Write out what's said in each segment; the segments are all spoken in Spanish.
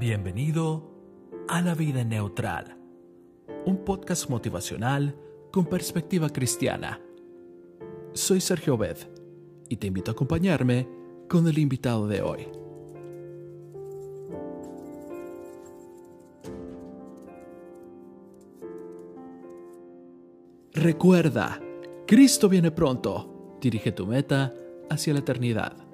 Bienvenido a La Vida Neutral, un podcast motivacional con perspectiva cristiana. Soy Sergio Bed y te invito a acompañarme con el invitado de hoy. Recuerda, Cristo viene pronto. Dirige tu meta hacia la eternidad.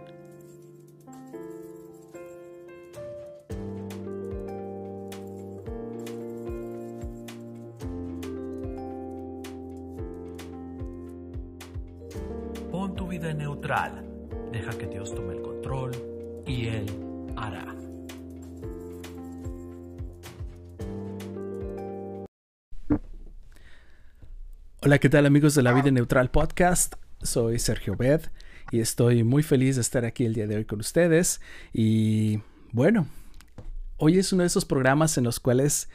¿Qué tal amigos de la Vida Neutral Podcast? Soy Sergio Bed y estoy muy feliz de estar aquí el día de hoy con ustedes. Y bueno, hoy es uno de esos programas en los cuales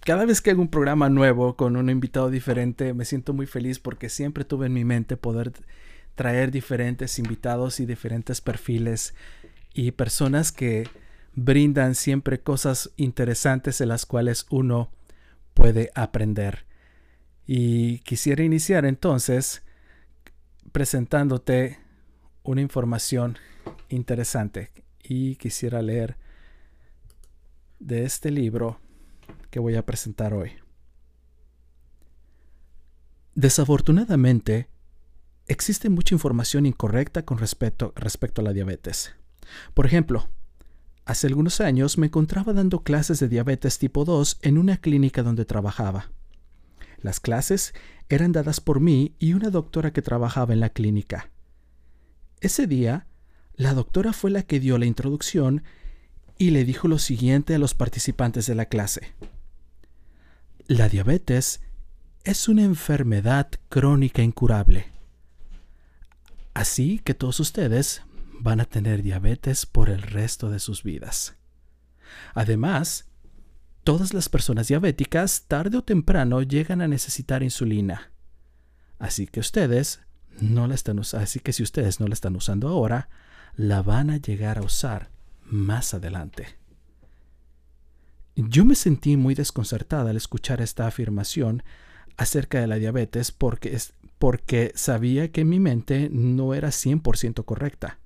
cada vez que hago un programa nuevo con un invitado diferente, me siento muy feliz porque siempre tuve en mi mente poder traer diferentes invitados y diferentes perfiles y personas que brindan siempre cosas interesantes en las cuales uno puede aprender. Y quisiera iniciar entonces presentándote una información interesante y quisiera leer de este libro que voy a presentar hoy. Desafortunadamente, existe mucha información incorrecta con respecto, respecto a la diabetes. Por ejemplo, hace algunos años me encontraba dando clases de diabetes tipo 2 en una clínica donde trabajaba. Las clases eran dadas por mí y una doctora que trabajaba en la clínica. Ese día, la doctora fue la que dio la introducción y le dijo lo siguiente a los participantes de la clase. La diabetes es una enfermedad crónica incurable. Así que todos ustedes van a tener diabetes por el resto de sus vidas. Además, todas las personas diabéticas tarde o temprano llegan a necesitar insulina. Así que ustedes no la están así que si ustedes no la están usando ahora, la van a llegar a usar más adelante. Yo me sentí muy desconcertada al escuchar esta afirmación acerca de la diabetes porque, sabía que mi mente no era 100% correcta.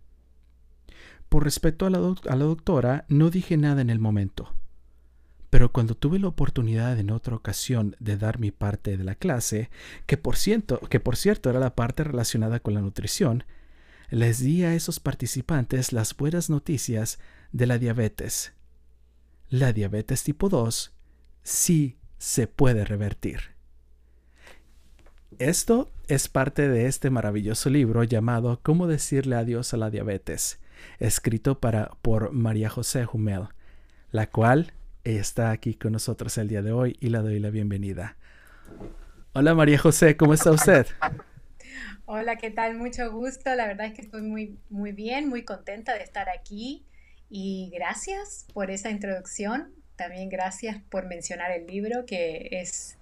Por respecto a la doctora, no dije nada en el momento. Pero cuando tuve la oportunidad en otra ocasión de dar mi parte de la clase, que por, cierto, que por cierto era la parte relacionada con la nutrición, les di a esos participantes las buenas noticias de la diabetes. La diabetes tipo 2 sí se puede revertir. Esto es parte de este maravilloso libro llamado Cómo decirle adiós a la diabetes, escrito para, por María José Humel, la cual está aquí con nosotros el día de hoy y le doy la bienvenida. Hola María José, ¿cómo está usted? Hola, ¿qué tal? Mucho gusto. La verdad es que estoy muy, muy bien, muy contenta de estar aquí y gracias por esa introducción. También gracias por mencionar el libro, que es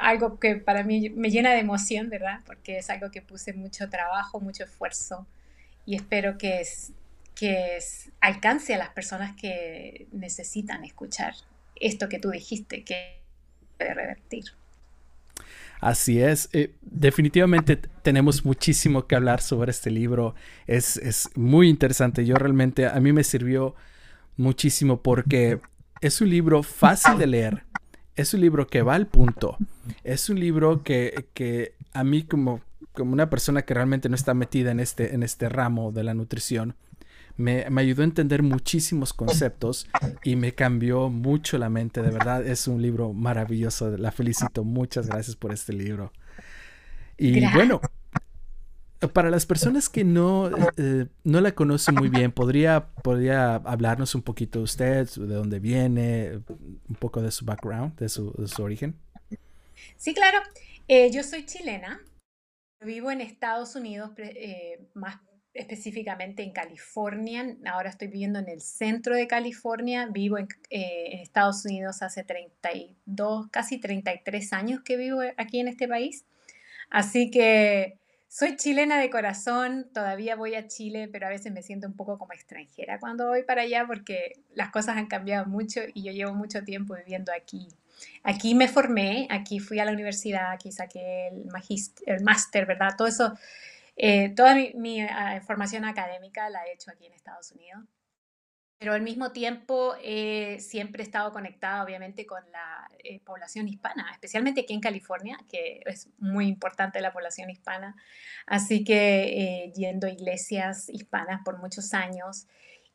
algo que para mí me llena de emoción, ¿verdad? Porque es algo que puse mucho trabajo, mucho esfuerzo y espero que que alcance a las personas que necesitan escuchar esto que tú dijiste, que puede revertir. Así es, eh, definitivamente tenemos muchísimo que hablar sobre este libro, es, es, muy interesante, yo realmente, a mí me sirvió muchísimo porque es un libro fácil de leer, es un libro que va al punto, es un libro que, que a mí como, como una persona que realmente no está metida en este, en este ramo de la nutrición, me, ayudó a entender muchísimos conceptos y me cambió mucho la mente. De verdad, es un libro maravilloso. La felicito. Muchas gracias por este libro. Y bueno, para las personas que no, eh, no la conocen muy bien, ¿podría, ¿podría hablarnos un poquito de usted, de dónde viene, un poco de su background, de su, origen? Sí, claro. Eh, yo soy chilena. Vivo en Estados Unidos, eh, más específicamente en California. Ahora estoy viviendo en el centro de California. Vivo en, eh, Estados Unidos hace 32, casi 33 años que vivo aquí en este país. Así que Soy chilena de corazón, todavía voy a Chile, pero a veces me siento un poco como extranjera cuando voy para allá porque las cosas han cambiado mucho y yo llevo mucho tiempo viviendo aquí. Aquí me formé, aquí fui a la universidad, aquí saqué el, el máster, ¿verdad? Todo eso, eh, toda mi, ah, formación académica la he hecho aquí en Estados Unidos pero al mismo tiempo eh, siempre he estado conectada obviamente con la eh, población hispana, especialmente aquí en California, que es muy importante la población hispana. Así que eh, yendo a iglesias hispanas por muchos años.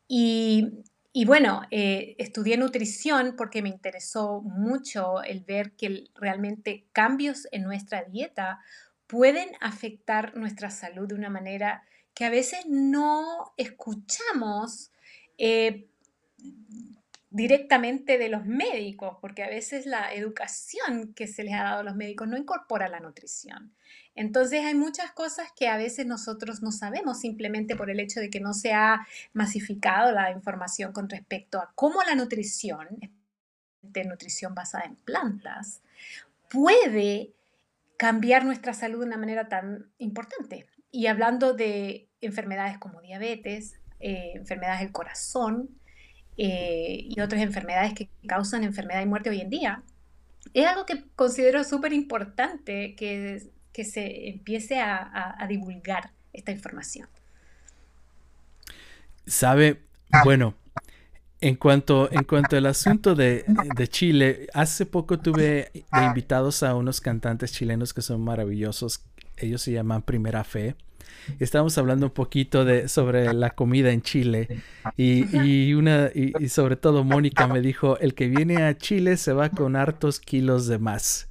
Y, y bueno, estudié nutrición porque me interesó mucho el ver que realmente cambios en nuestra dieta pueden afectar nuestra salud de una manera que a veces no escuchamos eh, directamente de los médicos, porque a veces la educación que se les ha dado a los médicos no incorpora la nutrición. Entonces hay muchas cosas que a veces nosotros no sabemos simplemente por el hecho de que no se ha masificado la información con respecto a cómo la nutrición, de nutrición basada en plantas, puede cambiar nuestra salud de una manera tan importante. Y hablando de enfermedades como diabetes, eh, enfermedades del corazón eh, y otras enfermedades que causan enfermedad y muerte hoy en día, es algo que considero súper importante que, que, se empiece a, divulgar esta información. Sabe, ah. bueno, en cuanto, en cuanto al asunto de, de, Chile, hace poco tuve de invitados a unos cantantes chilenos que son maravillosos. Ellos se llaman Primera Fe. Estábamos hablando un poquito de, sobre la comida en Chile y, una, y, sobre todo Mónica me dijo, el que viene a Chile se va con hartos kilos de más.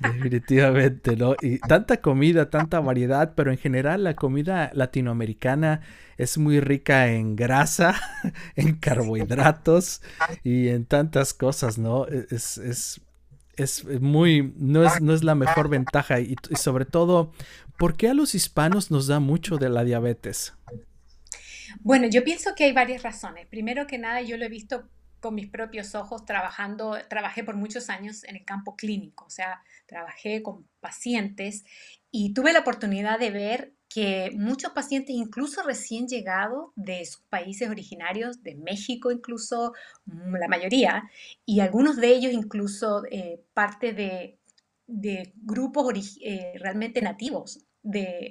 Definitivamente, ¿no? Y tanta comida, tanta variedad, pero en general la comida latinoamericana es muy rica en grasa, en carbohidratos y en tantas cosas, ¿no? Es, es, es muy, no es, no es la mejor ventaja y, y sobre todo ¿Por qué a los hispanos nos da mucho de la diabetes? Bueno, yo pienso que hay varias razones. Primero que nada, yo lo he visto con mis propios ojos trabajando, trabajé por muchos años en el campo clínico, o sea, trabajé con pacientes y tuve la oportunidad de ver que muchos pacientes, incluso recién llegados de sus países originarios, de México incluso, mm, la mayoría, y algunos de ellos incluso eh, parte de, grupos eh, realmente nativos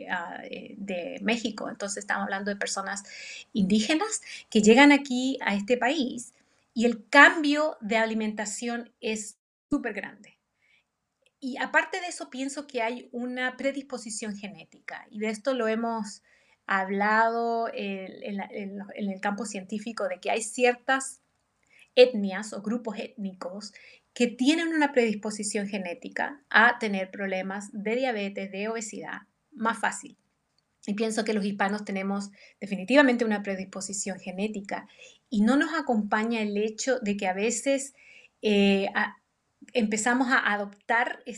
Ah, eh, de, México. Entonces estamos hablando de personas indígenas que llegan aquí a este país y el cambio de alimentación es súper grande. Y aparte de eso, pienso que hay una predisposición genética y de esto lo hemos hablado en, en el campo científico, de que hay ciertas etnias o grupos étnicos que tienen una predisposición genética a tener problemas de diabetes, de obesidad, más fácil. Y pienso que los hispanos tenemos definitivamente una predisposición genética y no nos acompaña el hecho de que a veces eh, empezamos a adoptar eh,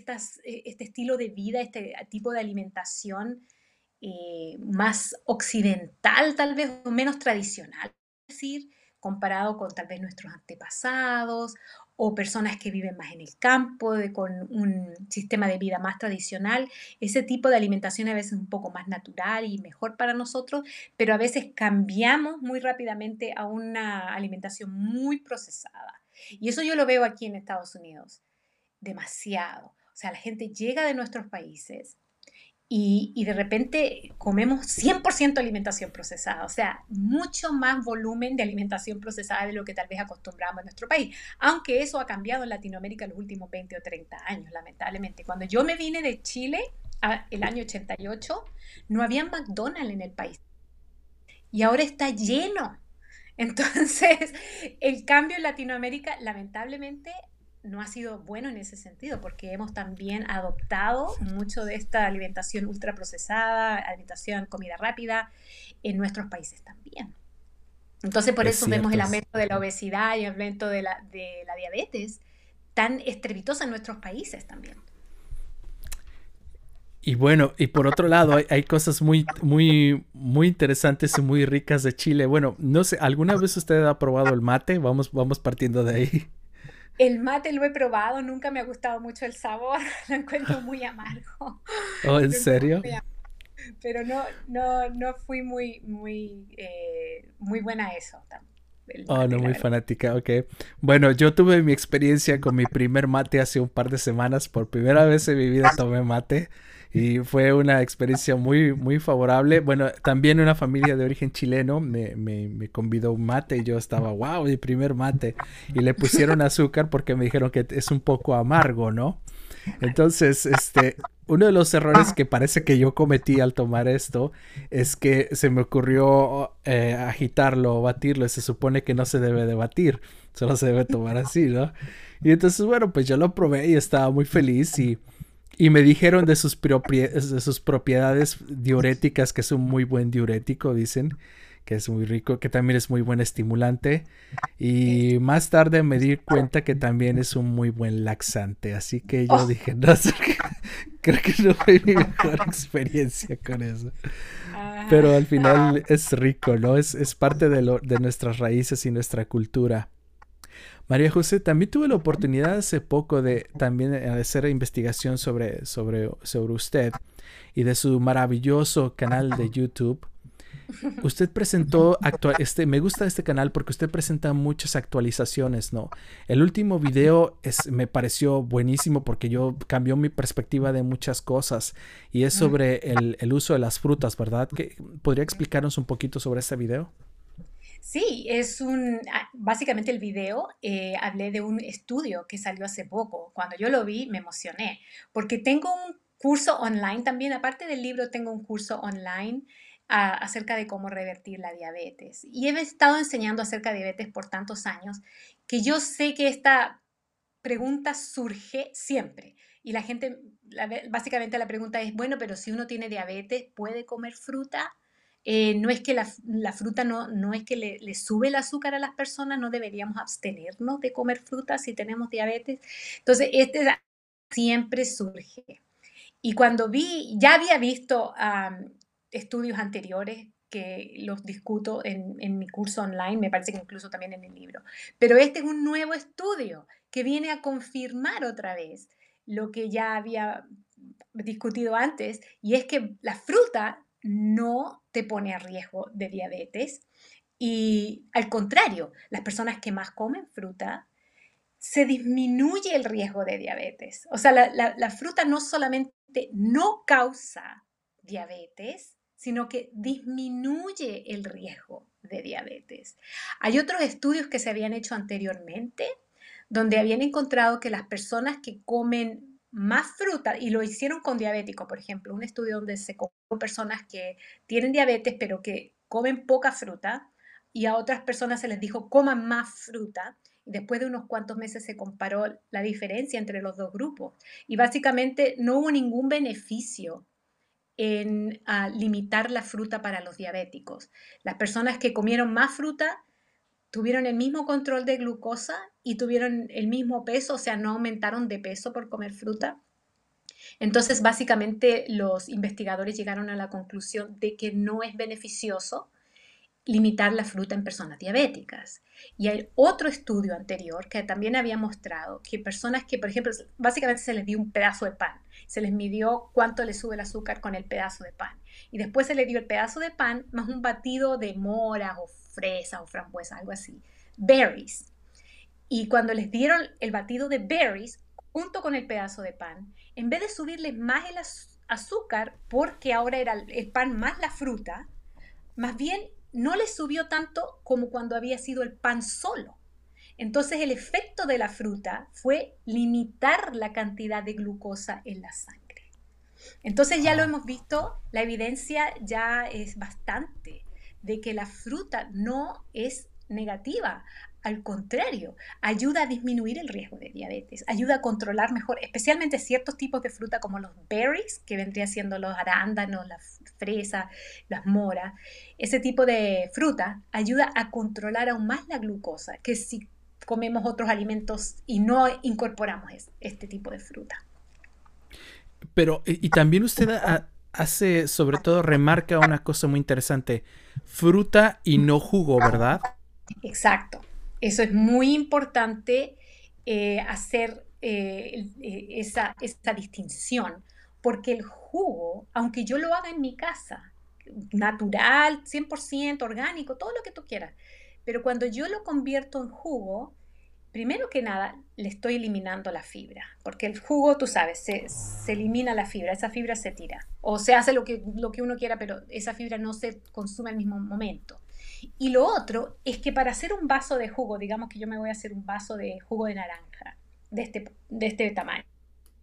este estilo de vida, este tipo de alimentación eh, más occidental tal vez menos tradicional, es decir, comparado con tal vez nuestros antepasados o personas que viven más en el campo, con un sistema de vida más tradicional. Ese tipo de alimentación a veces es un poco más natural y mejor para nosotros, pero a veces cambiamos muy rápidamente a una alimentación muy procesada. Y eso yo lo veo aquí en Estados Unidos, demasiado. O sea, la gente llega de nuestros países y, de repente comemos 100% alimentación procesada, o sea, mucho más volumen de alimentación procesada de lo que tal vez acostumbramos en nuestro país, aunque eso ha cambiado en Latinoamérica en los últimos 20 o 30 años, lamentablemente. Cuando yo me vine de Chile el año 88, no había McDonald's en el país y ahora está lleno. Entonces, el cambio en Latinoamérica, lamentablemente, no ha sido bueno en ese sentido, porque hemos también adoptado mucho de esta alimentación ultraprocesada, alimentación comida rápida, en nuestros países también. Entonces, por eso vemos el aumento de la obesidad y el aumento de la, de la diabetes tan estrepitosa en nuestros países también. Y bueno, y por otro lado, hay, cosas muy, muy, muy interesantes y muy ricas de Chile. Bueno, no sé, ¿alguna vez usted ha probado el mate? Vamos, vamos partiendo de ahí. El mate lo he probado, nunca me ha gustado mucho el sabor, lo encuentro muy amargo. ¿Oh, en serio? pero no, no, no fui muy, muy, eh, muy buena a eso. oh, no, muy fanática, ok. Bueno, yo tuve mi experiencia con mi primer mate hace un par de semanas. Por primera vez en mi vida tomé mate y fue una experiencia muy, muy favorable. Bueno, también una familia de origen chileno me, me, me convidó un mate y yo estaba, wow, mi primer mate. Y le pusieron azúcar porque me dijeron que es un poco amargo, ¿no? Entonces, este, uno de los errores que parece que yo cometí al tomar esto es que se me ocurrió eh, agitarlo o batirlo. Se supone que no se debe de batir, solo se debe tomar así, ¿no? Y entonces, bueno, pues yo lo probé y estaba muy feliz y, y me dijeron de sus, de sus propiedades diuréticas, que es un muy buen diurético, dicen que es muy rico, que también es muy buen estimulante. Y más tarde me di cuenta que también es un muy buen laxante. Así que yo oh. dije, no, creo que no fue mi mejor experiencia con eso. Pero al final es rico, ¿no? Es, es parte de, lo, de nuestras raíces y nuestra cultura. María José, también tuve la oportunidad hace poco de también hacer investigación sobre, sobre, sobre usted y de su maravilloso canal de YouTube Usted presentó actual, este, me gusta este canal porque usted presenta muchas actualizaciones, ¿no? El último video es, me pareció buenísimo porque yo cambió mi perspectiva de muchas cosas y es sobre el, uso de las frutas, ¿verdad? ¿Podría explicarnos un poquito sobre ese video? Sí, es un, ah, básicamente el video, eh, hablé de un estudio que salió hace poco. Cuando yo lo vi, me emocioné, porque tengo un curso online también, aparte del libro, tengo un curso online acerca de cómo revertir la diabetes. Y he estado enseñando acerca de diabetes por tantos años que yo sé que esta pregunta surge siempre. Y la gente, básicamente la pregunta es, bueno, pero si uno tiene diabetes, ¿puede comer fruta? Eh, no es que la, fruta no, no es que le, le, sube el azúcar a las personas, no deberíamos abstenernos de comer fruta si tenemos diabetes. Entonces, este siempre surge. Y cuando vi, ya había visto estudios anteriores que los discuto en, mi curso online, me parece que incluso también en el libro. Pero este es un nuevo estudio que viene a confirmar otra vez lo que ya había discutido antes, y es que la fruta no te pone a riesgo de diabetes. Y al contrario, las personas que más comen fruta, se disminuye el riesgo de diabetes. O sea, la, la fruta no solamente no causa diabetes, sino que disminuye el riesgo de diabetes. Hay otros estudios que se habían hecho anteriormente donde habían encontrado que las personas que comen más fruta, y lo hicieron con diabéticos, por ejemplo, un estudio donde se con personas que tienen diabetes pero que comen poca fruta, y a otras personas se les dijo coman más fruta, y después de unos cuantos meses se comparó la diferencia entre los dos grupos. Y básicamente no hubo ningún beneficio en limitar la fruta para los diabéticos. Las personas que comieron más fruta tuvieron el mismo control de glucosa y tuvieron el mismo peso, o sea, no aumentaron de peso por comer fruta. Entonces, básicamente, los investigadores llegaron a la conclusión de que no es beneficioso limitar la fruta en personas diabéticas. Y hay otro estudio anterior que también había mostrado que personas que, por ejemplo, básicamente se les dio un pedazo de pan, se les midió cuánto le sube el azúcar con el pedazo de pan. Y después se le dio el pedazo de pan más un batido de moras o fresas o frambuesas, algo así, berries. Y cuando les dieron el batido de berries junto con el pedazo de pan, en vez de subirles más el azúcar, porque ahora era el pan más la fruta, más bien no le subió tanto como cuando había sido el pan solo. Entonces el efecto de la fruta fue limitar la cantidad de glucosa en la sangre. Entonces ya lo ah. hemos visto, la evidencia ya es bastante de que la fruta no es negativa. Al contrario, ayuda a disminuir el riesgo de diabetes, ayuda a controlar mejor, especialmente ciertos tipos de fruta como los berries, que vendría siendo los arándanos, las fresas, las moras. Ese tipo de fruta ayuda a controlar aún más la glucosa que si comemos otros alimentos y no incorporamos este tipo de fruta. Pero, y, también usted hace, sobre todo, remarca una cosa muy interesante, fruta y no jugo, ¿verdad? Exacto. Eso es muy importante eh, hacer eh, eh, esa, esa distinción, porque el jugo, aunque yo lo haga en mi casa, natural, 100% orgánico, todo lo que tú quieras, pero cuando yo lo convierto en jugo, primero que nada, le estoy eliminando la fibra, porque el jugo, tú sabes, se, elimina la fibra, esa fibra se tira, o se hace lo que, lo que uno quiera, pero esa fibra no se consume al mismo momento. Y lo otro es que para hacer un vaso de jugo, digamos que yo me voy a hacer un vaso de jugo de naranja, de este, de este tamaño,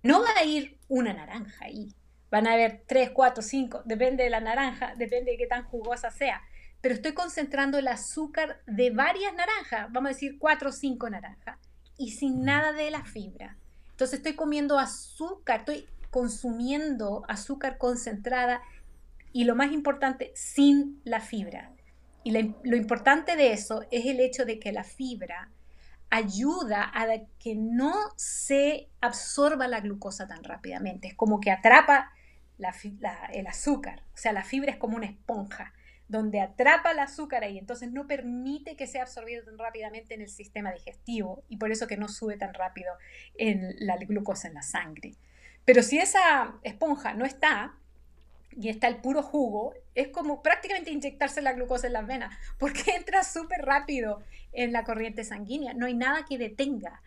no va a ir una naranja ahí. Van a haber tres, cuatro, cinco, depende de la naranja, depende de qué tan jugosa sea pero estoy concentrando el azúcar de varias naranjas, vamos a decir cuatro o cinco naranjas, y sin nada de la fibra. Entonces estoy comiendo azúcar, estoy consumiendo azúcar concentrada y lo más importante, sin la fibra. Y lo importante de eso es el hecho de que la fibra ayuda a que no se absorba la glucosa tan rápidamente. Es como que atrapa el azúcar. O sea, la fibra es como una esponja donde atrapa el azúcar ahí, entonces no permite que sea absorbido tan rápidamente en el sistema digestivo y por eso que no sube tan rápido en la glucosa en la sangre. Pero si esa esponja no está y está el puro jugo, es como prácticamente inyectarse la glucosa en las venas, porque entra súper rápido en la corriente sanguínea. No hay nada que detenga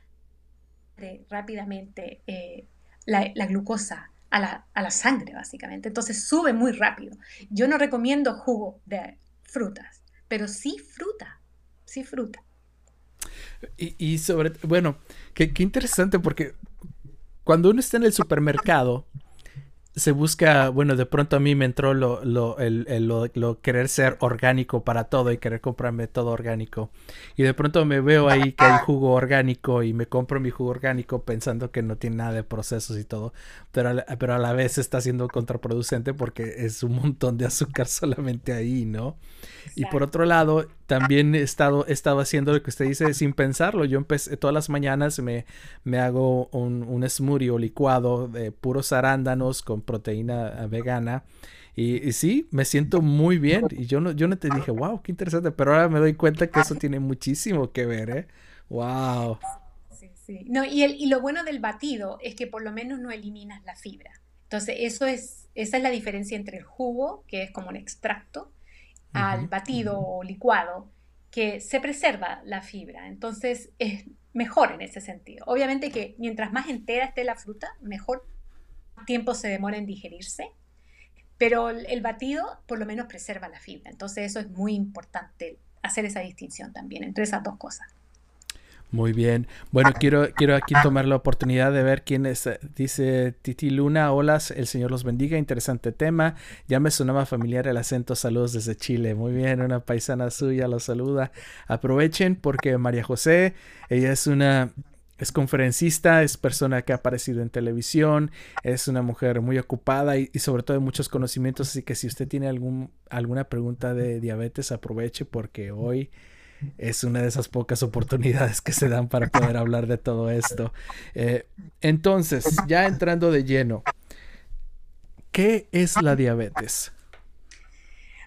rápidamente eh, la glucosa a la, sangre, básicamente. Entonces sube muy rápido. Yo no recomiendo jugo de frutas, pero sí fruta, sí fruta. Y, sobre, bueno, qué, qué interesante porque cuando uno está en el supermercado, se busca, bueno, de pronto a mí me entró lo, lo, el, lo, querer ser orgánico para todo y querer comprarme todo orgánico. Y de pronto me veo ahí que hay jugo orgánico y me compro mi jugo orgánico pensando que no tiene nada de procesos y todo. Pero a la, pero a la vez está siendo contraproducente porque es un montón de azúcar solamente ahí, ¿no? Y por otro lado, también he estado, he estado haciendo lo que usted dice sin pensarlo. Yo empecé todas las mañanas me, me hago un, un smoothie o licuado de puros arándanos con proteína vegana. Y, sí, me siento muy bien. Y yo no, yo no te dije, wow, qué interesante. Pero ahora me doy cuenta que eso tiene muchísimo que ver, ¿eh? Wow. Sí, sí. No, y, el, y lo bueno del batido es que por lo menos no eliminas la fibra. Entonces, eso es, esa es la diferencia entre el jugo, que es como un extracto, al batido o licuado, que se preserva la fibra. Entonces, es mejor en ese sentido. Obviamente que mientras más entera esté la fruta, mejor tiempo se demora en digerirse, pero el batido por lo menos preserva la fibra. Entonces eso es muy importante, hacer esa distinción también entre esas dos cosas. Muy bien. Bueno, quiero, quiero aquí tomar la oportunidad de ver quién es. Dice Titi Luna, hola, el Señor los bendiga, interesante tema. Ya me sonaba familiar el acento, saludos desde Chile. Muy bien, una paisana suya los saluda. Aprovechen porque María José, ella es una es conferencista, es persona que ha aparecido en televisión, es una mujer muy ocupada y, sobre todo de muchos conocimientos, así que si usted tiene algún, alguna pregunta de diabetes, aproveche porque hoy es una de esas pocas oportunidades que se dan para poder hablar de todo esto. Eh, entonces, ya entrando de lleno, ¿qué es la diabetes?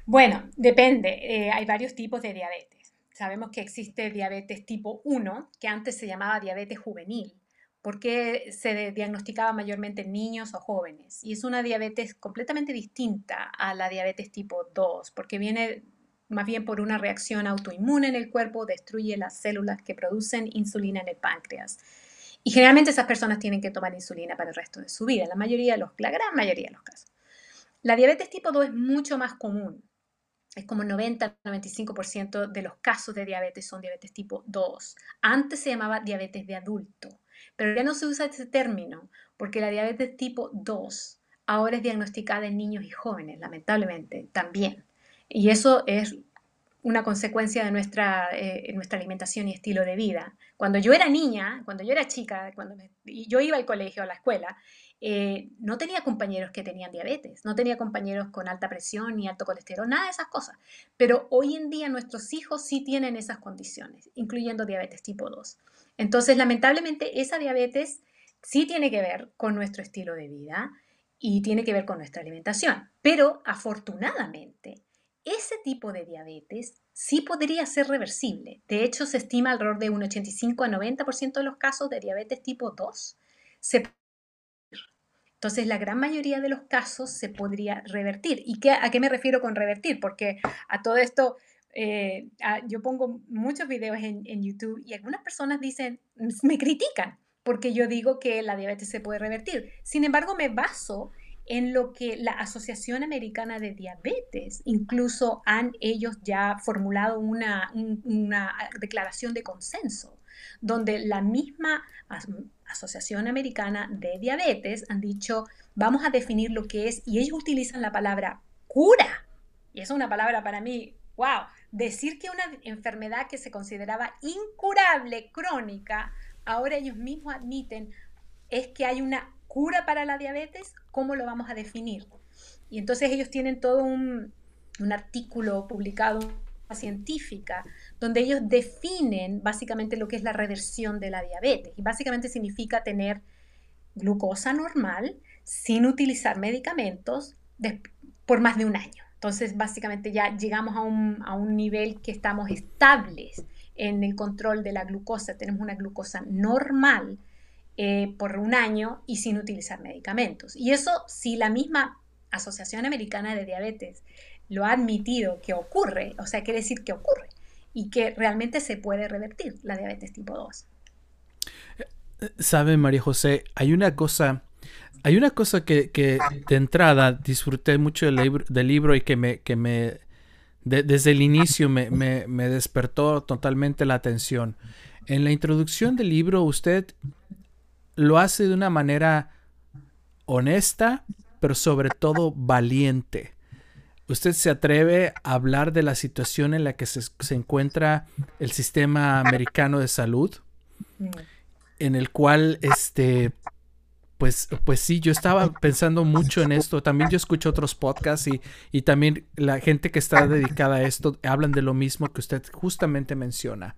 Bueno, depende, eh, hay varios tipos de diabetes. Sabemos que existe diabetes tipo 1, que antes se llamaba diabetes juvenil, porque se diagnosticaba mayormente en niños o jóvenes. Y es una diabetes completamente distinta a la diabetes tipo 2, porque viene más bien por una reacción autoinmune en el cuerpo, destruye las células que producen insulina en el páncreas. Y generalmente esas personas tienen que tomar insulina para el resto de su vida, la, mayoría de los, la gran mayoría de los casos. La diabetes tipo 2 es mucho más común es como 90-95% de los casos de diabetes son diabetes tipo 2. Antes se llamaba diabetes de adulto, pero ya no se usa ese término porque la diabetes tipo 2 ahora es diagnosticada en niños y jóvenes, lamentablemente, también. Y eso es una consecuencia de nuestra, eh, nuestra alimentación y estilo de vida. Cuando yo era niña, cuando yo era chica, cuando yo iba al colegio, a la escuela, eh, no tenía compañeros que tenían diabetes, no tenía compañeros con alta presión ni alto colesterol, nada de esas cosas. Pero hoy en día nuestros hijos sí tienen esas condiciones, incluyendo diabetes tipo 2. Entonces, lamentablemente, esa diabetes sí tiene que ver con nuestro estilo de vida y tiene que ver con nuestra alimentación. Pero afortunadamente, ese tipo de diabetes sí podría ser reversible. De hecho, se estima alrededor de un 85 a 90% de los casos de diabetes tipo 2 se Entonces, la gran mayoría de los casos se podría revertir. ¿Y qué, a qué me refiero con revertir? Porque a todo esto, eh, yo pongo muchos videos en, en YouTube y algunas personas dicen, me critican porque yo digo que la diabetes se puede revertir. Sin embargo, me baso en lo que la Asociación Americana de Diabetes, incluso han ellos ya formulado una, una declaración de consenso, donde la misma Asociación Americana de Diabetes han dicho, vamos a definir lo que es, y ellos utilizan la palabra cura. Y es una palabra para mí, wow, decir que una enfermedad que se consideraba incurable, crónica, ahora ellos mismos admiten es que hay una cura para la diabetes, ¿cómo lo vamos a definir? Y entonces ellos tienen todo un, artículo publicado científica, donde ellos definen básicamente lo que es la reversión de la diabetes. Y básicamente significa tener glucosa normal sin utilizar medicamentos por más de un año. Entonces, básicamente ya llegamos a un, a un nivel que estamos estables en el control de la glucosa. Tenemos una glucosa normal eh, por un año y sin utilizar medicamentos. Y eso, si la misma Asociación Americana de Diabetes lo ha admitido que ocurre, o sea, quiere decir que ocurre y que realmente se puede revertir la diabetes tipo 2. Sabe, María José, hay una cosa, hay una cosa que, de entrada disfruté mucho del libro, libro y que me, que me desde el inicio me, me, despertó totalmente la atención. En la introducción del libro usted lo hace de una manera honesta, pero sobre todo valiente. Usted se atreve a hablar de la situación en la que se, encuentra el sistema americano de salud, en el cual, este, pues, pues sí, yo estaba pensando mucho en esto. También yo escucho otros podcasts y, y también la gente que está dedicada a esto hablan de lo mismo que usted justamente menciona.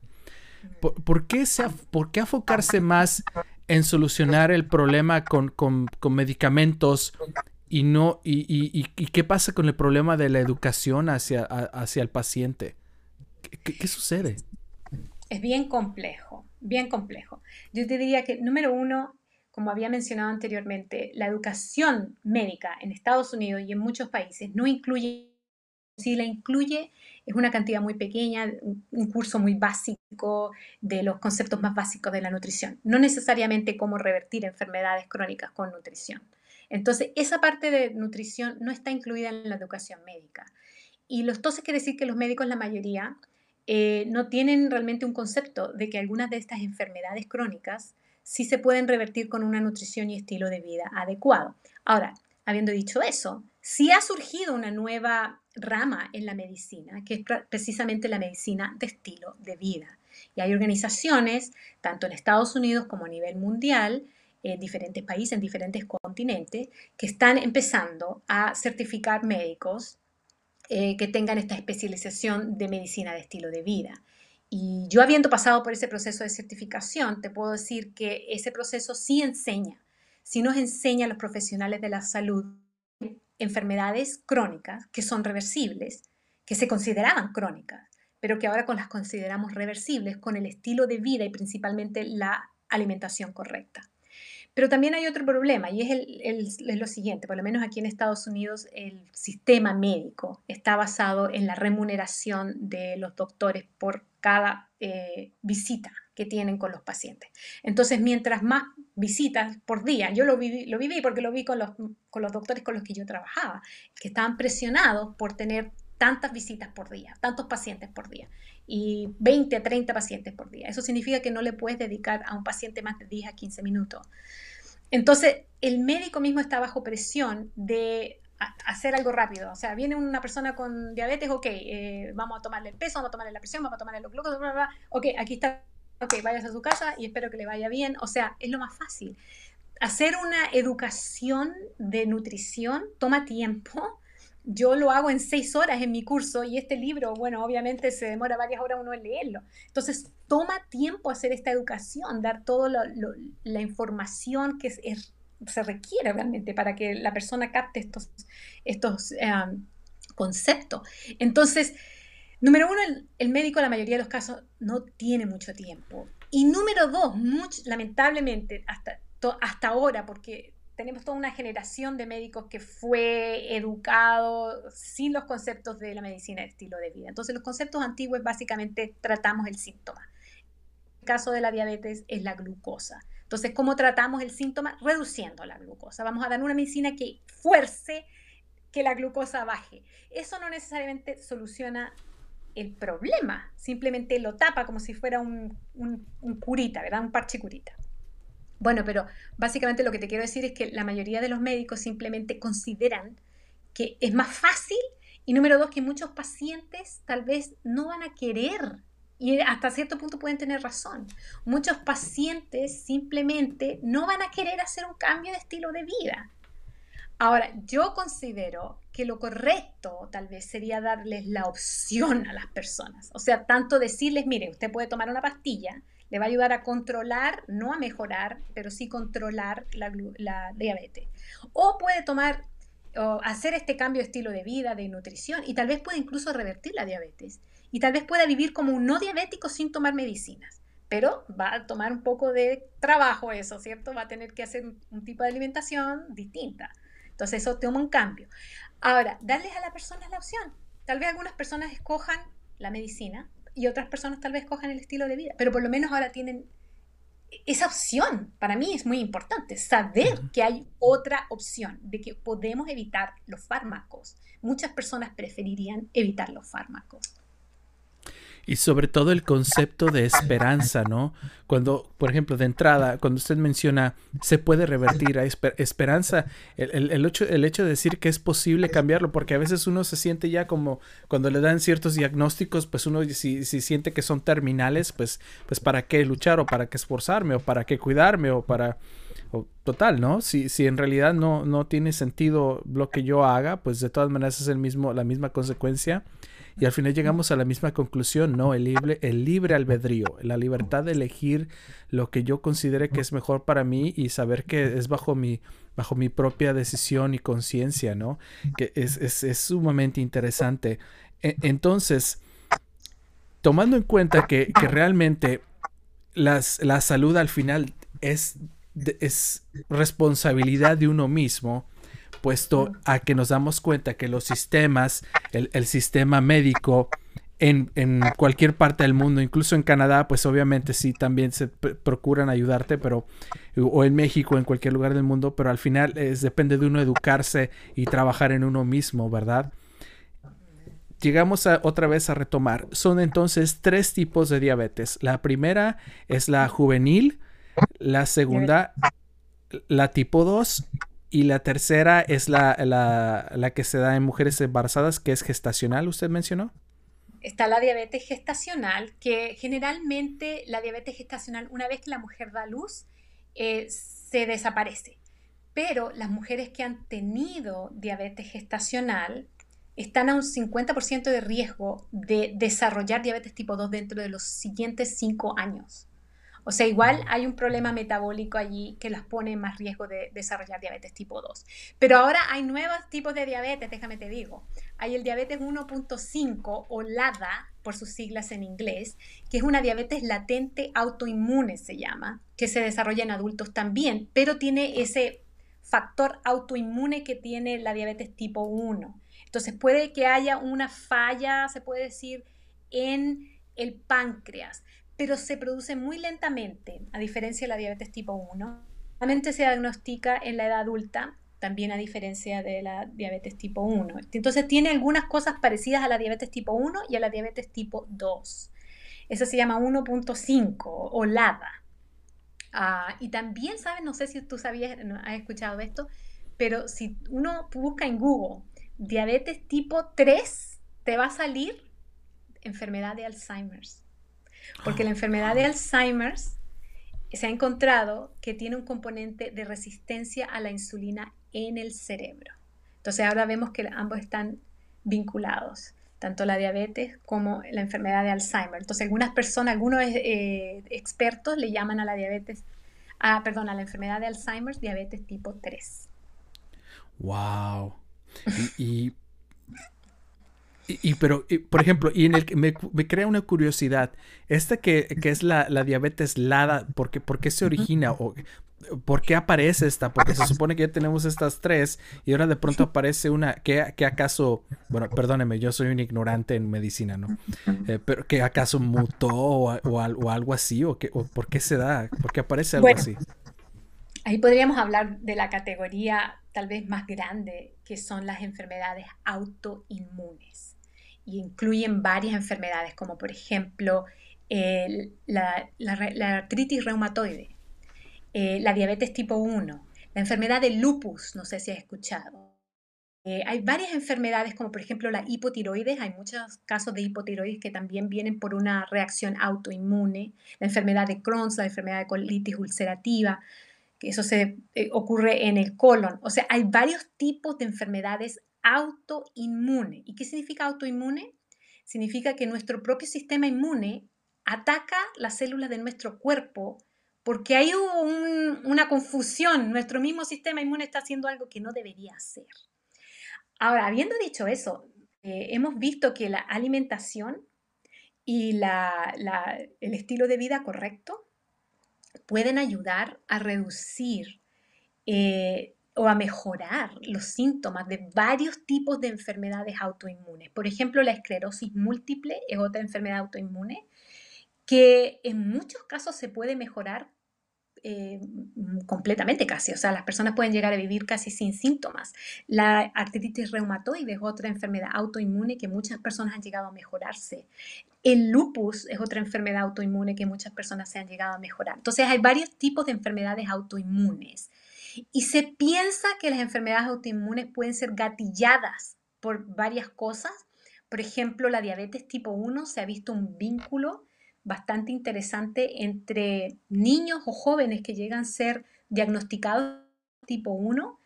¿Por, qué, se, ¿Por qué más en solucionar el problema con, medicamentos y no y, qué pasa con el problema de la educación hacia, hacia el paciente? ¿Qué, sucede? Es bien complejo, bien complejo. Yo te diría que, número uno, como había mencionado anteriormente, la educación médica en Estados Unidos y en muchos países no incluye, si la incluye, es una cantidad muy pequeña, un curso muy básico de los conceptos más básicos de la nutrición, no necesariamente cómo revertir enfermedades crónicas con nutrición. Entonces, esa parte de nutrición no está incluida en la educación médica. Y los entonces quiere decir que los médicos, la mayoría, eh, no tienen realmente un concepto de que algunas de estas enfermedades crónicas sí se pueden revertir con una nutrición y estilo de vida adecuado. Ahora, habiendo dicho eso, sí ha surgido una nueva rama en la medicina, que es precisamente la medicina de estilo de vida. Y hay organizaciones, tanto en Estados Unidos como a nivel mundial, en diferentes países, en diferentes continentes, que están empezando a certificar médicos eh, que tengan esta especialización de medicina de estilo de vida. Y yo habiendo pasado por ese proceso de certificación, te puedo decir que ese proceso sí enseña, sí nos enseña a los profesionales de la salud enfermedades crónicas que son reversibles, que se consideraban crónicas, pero que ahora con las consideramos reversibles con el estilo de vida y principalmente la alimentación correcta. Pero también hay otro problema y es, lo siguiente, por lo menos aquí en Estados Unidos el sistema médico está basado en la remuneración de los doctores por cada eh, visita que tienen con los pacientes. Entonces, mientras más visitas por día, yo lo viví, lo viví porque lo vi con los, con los doctores con los que yo trabajaba, que estaban presionados por tener tantas visitas por día, tantos pacientes por día y 20 a 30 pacientes por día. Eso significa que no le puedes dedicar a un paciente más de 10 a 15 minutos. Entonces, el médico mismo está bajo presión de hacer algo rápido. O sea, viene una persona con diabetes, ok, eh, vamos a tomarle el peso, vamos a tomarle la presión, vamos a tomarle los glucos, bla, bla, ok, aquí está, ok, vayas a su casa y espero que le vaya bien. O sea, es lo más fácil. Hacer una educación de nutrición toma tiempo. Yo lo hago en seis horas en mi curso y este libro, bueno, obviamente se demora varias horas uno en leerlo. Entonces, toma tiempo hacer esta educación, dar toda la información que se requiere realmente para que la persona capte estos, estos em, conceptos. Entonces, número uno, el, médico en la mayoría de los casos no tiene mucho tiempo. Y número dos, lamentablemente, hasta, hasta ahora, porque tenemos toda una generación de médicos que fue educado sin los conceptos de la medicina de estilo de vida. Entonces los conceptos antiguos básicamente tratamos el síntoma. El caso de la diabetes es la glucosa. Entonces, ¿cómo tratamos el síntoma? Reduciendo la glucosa. Vamos a dar una medicina que fuerce que la glucosa baje. Eso no necesariamente soluciona el problema, simplemente lo tapa como si fuera un, curita, ¿verdad? Un parche curita. Bueno, pero básicamente lo que te quiero decir es que la mayoría de los médicos simplemente consideran que es más fácil y número dos, que muchos pacientes tal vez no van a querer y hasta cierto punto pueden tener razón. Muchos pacientes simplemente no van a querer hacer un cambio de estilo de vida. Ahora, yo considero que lo correcto tal vez sería darles la opción a las personas. O sea, tanto decirles, mire, usted puede tomar una pastilla, le va a ayudar a controlar, no a mejorar, pero sí controlar la, diabetes. O puede tomar o hacer este cambio de estilo de vida, de nutrición, y tal vez puede incluso revertir la diabetes. Y tal vez pueda vivir como un no diabético sin tomar medicinas. Pero va a tomar un poco de trabajo eso, ¿cierto? Va a tener que hacer un tipo de alimentación distinta. Entonces eso toma un cambio. Ahora, darles a las personas la opción. Tal vez algunas personas escojan la medicina y otras personas tal vez escojan el estilo de vida, pero por lo menos ahora tienen esa opción. Para mí es muy importante saber que hay otra opción, de que podemos evitar los fármacos. Muchas personas preferirían evitar los fármacos. Y sobre todo el concepto de esperanza, ¿no? Cuando, por ejemplo, de entrada, cuando usted menciona se puede revertir a esperanza, el, el, hecho, el hecho de decir que es posible cambiarlo, porque a veces uno se siente ya como cuando le dan ciertos diagnósticos, pues uno si, si siente que son terminales, pues, pues para qué luchar o para qué esforzarme o para qué cuidarme o para... Total, ¿no? Si, si en realidad no, no tiene sentido lo que yo haga, pues de todas maneras es el mismo, la misma consecuencia. Y al final llegamos a la misma conclusión, ¿no? El libre, el libre albedrío, la libertad de elegir lo que yo considere que es mejor para mí y saber que es bajo mi, bajo mi propia decisión y conciencia, ¿no? Que es, es, sumamente interesante. E, entonces, tomando en cuenta que, que realmente las, la salud al final es, es responsabilidad de uno mismo, puesto a que nos damos cuenta que los sistemas, el, sistema médico en, cualquier parte del mundo, incluso en Canadá, pues obviamente sí también se procuran ayudarte, pero o en México, en cualquier lugar del mundo, pero al final es, depende de uno educarse y trabajar en uno mismo, ¿verdad? Llegamos a, otra vez a retomar. Son entonces tres tipos de diabetes. La primera es la juvenil, la segunda, la tipo 2 y la tercera es la, la, que se da en mujeres embarazadas, que es gestacional, usted mencionó. Está la diabetes gestacional, que generalmente la diabetes gestacional, una vez que la mujer da luz, eh, se desaparece. Pero las mujeres que han tenido diabetes gestacional están a un 50% de riesgo de desarrollar diabetes tipo 2 dentro de los siguientes 5 años. O sea, igual hay un problema metabólico allí que las pone en más riesgo de desarrollar diabetes tipo 2. Pero ahora hay nuevos tipos de diabetes, déjame te digo. Hay el diabetes 1.5 o LADA, por sus siglas en inglés, que es una diabetes latente autoinmune, se llama, que se desarrolla en adultos también, pero tiene ese factor autoinmune que tiene la diabetes tipo 1. Entonces puede que haya una falla, se puede decir, en el páncreas pero se produce muy lentamente, a diferencia de la diabetes tipo 1. Solamente se diagnostica en la edad adulta, también a diferencia de la diabetes tipo 1. Entonces tiene algunas cosas parecidas a la diabetes tipo 1 y a la diabetes tipo 2. Eso se llama 1.5 o LADA. Ah, y también, ¿sabes? No sé si tú sabías, has escuchado esto, pero si uno busca en Google diabetes tipo 3, te va a salir enfermedad de Alzheimer's. Porque la enfermedad de Alzheimer se ha encontrado que tiene un componente de resistencia a la insulina en el cerebro. Entonces ahora vemos que ambos están vinculados, tanto la diabetes como la enfermedad de Alzheimer. Entonces algunas personas, algunos eh, expertos le llaman a la diabetes, ah, perdón, a la enfermedad de Alzheimer diabetes tipo 3. Wow. y y, pero, por ejemplo, y en el me, me crea una curiosidad, esta que, que es la, la, diabetes LADA, ¿por qué, ¿por qué se origina? O, ¿por qué aparece esta? Porque se supone que ya tenemos estas tres y ahora de pronto aparece una que, acaso, bueno, perdóneme, yo soy un ignorante en medicina, ¿no? Eh, pero que acaso mutó o, algo así, o, que, por qué se da, por qué aparece algo así. Ahí podríamos hablar de la categoría tal vez más grande, que son las enfermedades autoinmunes. Y incluyen varias enfermedades, como por ejemplo la artritis reumatoide, eh, la diabetes tipo 1, la enfermedad del lupus, no sé si has escuchado. Eh, hay varias enfermedades, como por ejemplo la hipotiroides, hay muchos casos de hipotiroides que también vienen por una reacción autoinmune, la enfermedad de Crohn, la enfermedad de colitis ulcerativa, que eso se eh, ocurre en el colon. O sea, hay varios tipos de enfermedades autoinmunes. ¿Y qué significa autoinmune? Significa que nuestro propio sistema inmune ataca las células de nuestro cuerpo porque hay una confusión. Nuestro mismo sistema inmune está haciendo algo que no debería hacer. Ahora, habiendo dicho eso, eh, hemos visto que la alimentación y el estilo de vida correcto pueden ayudar a reducir eh, o a mejorar los síntomas de varios tipos de enfermedades autoinmunes. Por ejemplo, la esclerosis múltiple es otra enfermedad autoinmune que en muchos casos se puede mejorar eh, completamente casi, o sea, las personas pueden llegar a vivir casi sin síntomas. La artritis reumatoide es otra enfermedad autoinmune que muchas personas han llegado a mejorarse. El lupus es otra enfermedad autoinmune que muchas personas se han llegado a mejorar. Entonces hay varios tipos de enfermedades autoinmunes y se piensa que las enfermedades autoinmunes pueden ser gatilladas por varias cosas. Por ejemplo, la diabetes tipo 1 se ha visto un vínculo bastante interesante entre niños o jóvenes que llegan a ser diagnosticados tipo 1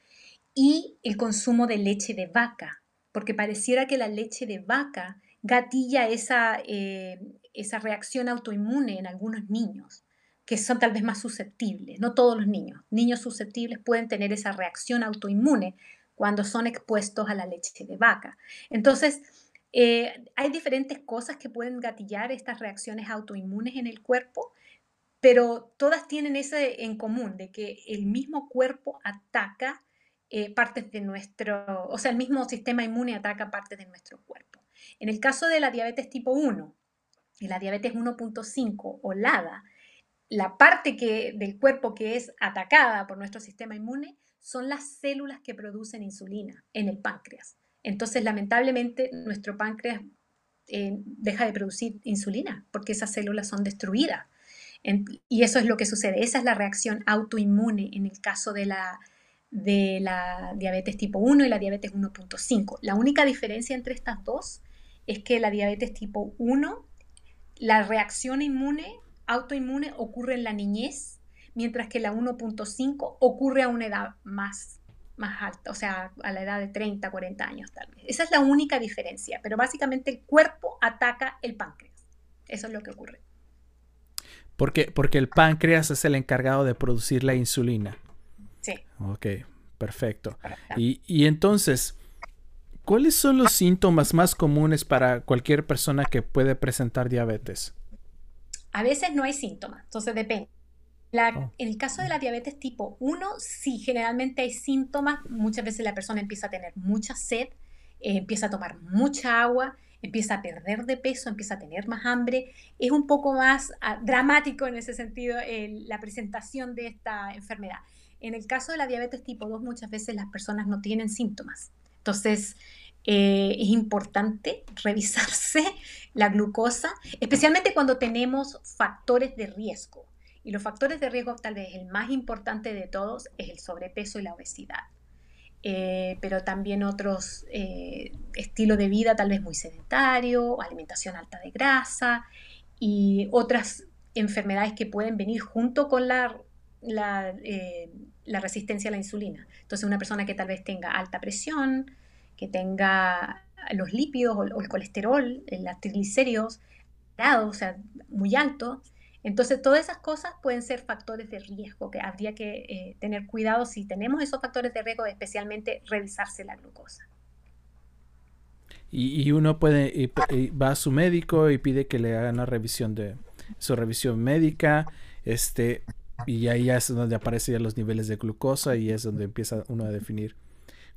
y el consumo de leche de vaca, porque pareciera que la leche de vaca gatilla esa, eh, esa reacción autoinmune en algunos niños, que son tal vez más susceptibles, no todos los niños. Niños susceptibles pueden tener esa reacción autoinmune cuando son expuestos a la leche de vaca. Entonces, eh, hay diferentes cosas que pueden gatillar estas reacciones autoinmunes en el cuerpo, pero todas tienen ese en común, de que el mismo cuerpo ataca eh, partes de nuestro, o sea, el mismo sistema inmune ataca partes de nuestro cuerpo. En el caso de la diabetes tipo 1 y la diabetes 1.5 o LADA, la parte que, del cuerpo que es atacada por nuestro sistema inmune son las células que producen insulina en el páncreas. Entonces, lamentablemente, nuestro páncreas eh, deja de producir insulina porque esas células son destruidas. y eso es lo que sucede. Esa es la reacción autoinmune en el caso de la, de la diabetes tipo 1 y la diabetes 1.5. La única diferencia entre estas dos es que la diabetes tipo 1, la reacción inmune, autoinmune, ocurre en la niñez, mientras que la 1.5 ocurre a una edad más más alta, o sea, a la edad de 30, 40 años tal vez. Esa es la única diferencia, pero básicamente el cuerpo ataca el páncreas. Eso es lo que ocurre. Porque, porque el páncreas es el encargado de producir la insulina. Sí. Ok, perfecto. Y, y entonces, ¿cuáles son los síntomas más comunes para cualquier persona que puede presentar diabetes? A veces no hay síntomas, entonces depende. Oh. En el caso de la diabetes tipo 1, sí, generalmente hay síntomas. Muchas veces la persona empieza a tener mucha sed, eh, empieza a tomar mucha agua, empieza a perder de peso, empieza a tener más hambre. Es un poco más ah, dramático en ese sentido la presentación de esta enfermedad. En el caso de la diabetes tipo 2, muchas veces las personas no tienen síntomas. Entonces, eh, es importante revisarse la glucosa, especialmente cuando tenemos factores de riesgo. Y los factores de riesgo, tal vez el más importante de todos, es el sobrepeso y la obesidad. Eh, pero también otros eh, estilos de vida tal vez muy sedentario, alimentación alta de grasa y otras enfermedades que pueden venir junto con la, la, eh, resistencia a la insulina. Entonces una persona que tal vez tenga alta presión, que tenga los lípidos o, el colesterol, los triglicéridos, o sea, muy alto, entonces, todas esas cosas pueden ser factores de riesgo que habría que eh, tener cuidado si tenemos esos factores de riesgo, especialmente revisarse la glucosa. Y, uno puede, va a su médico y pide que le hagan una revisión de su revisión médica. Este, y ahí es donde aparecen ya los niveles de glucosa y es donde empieza uno a definir.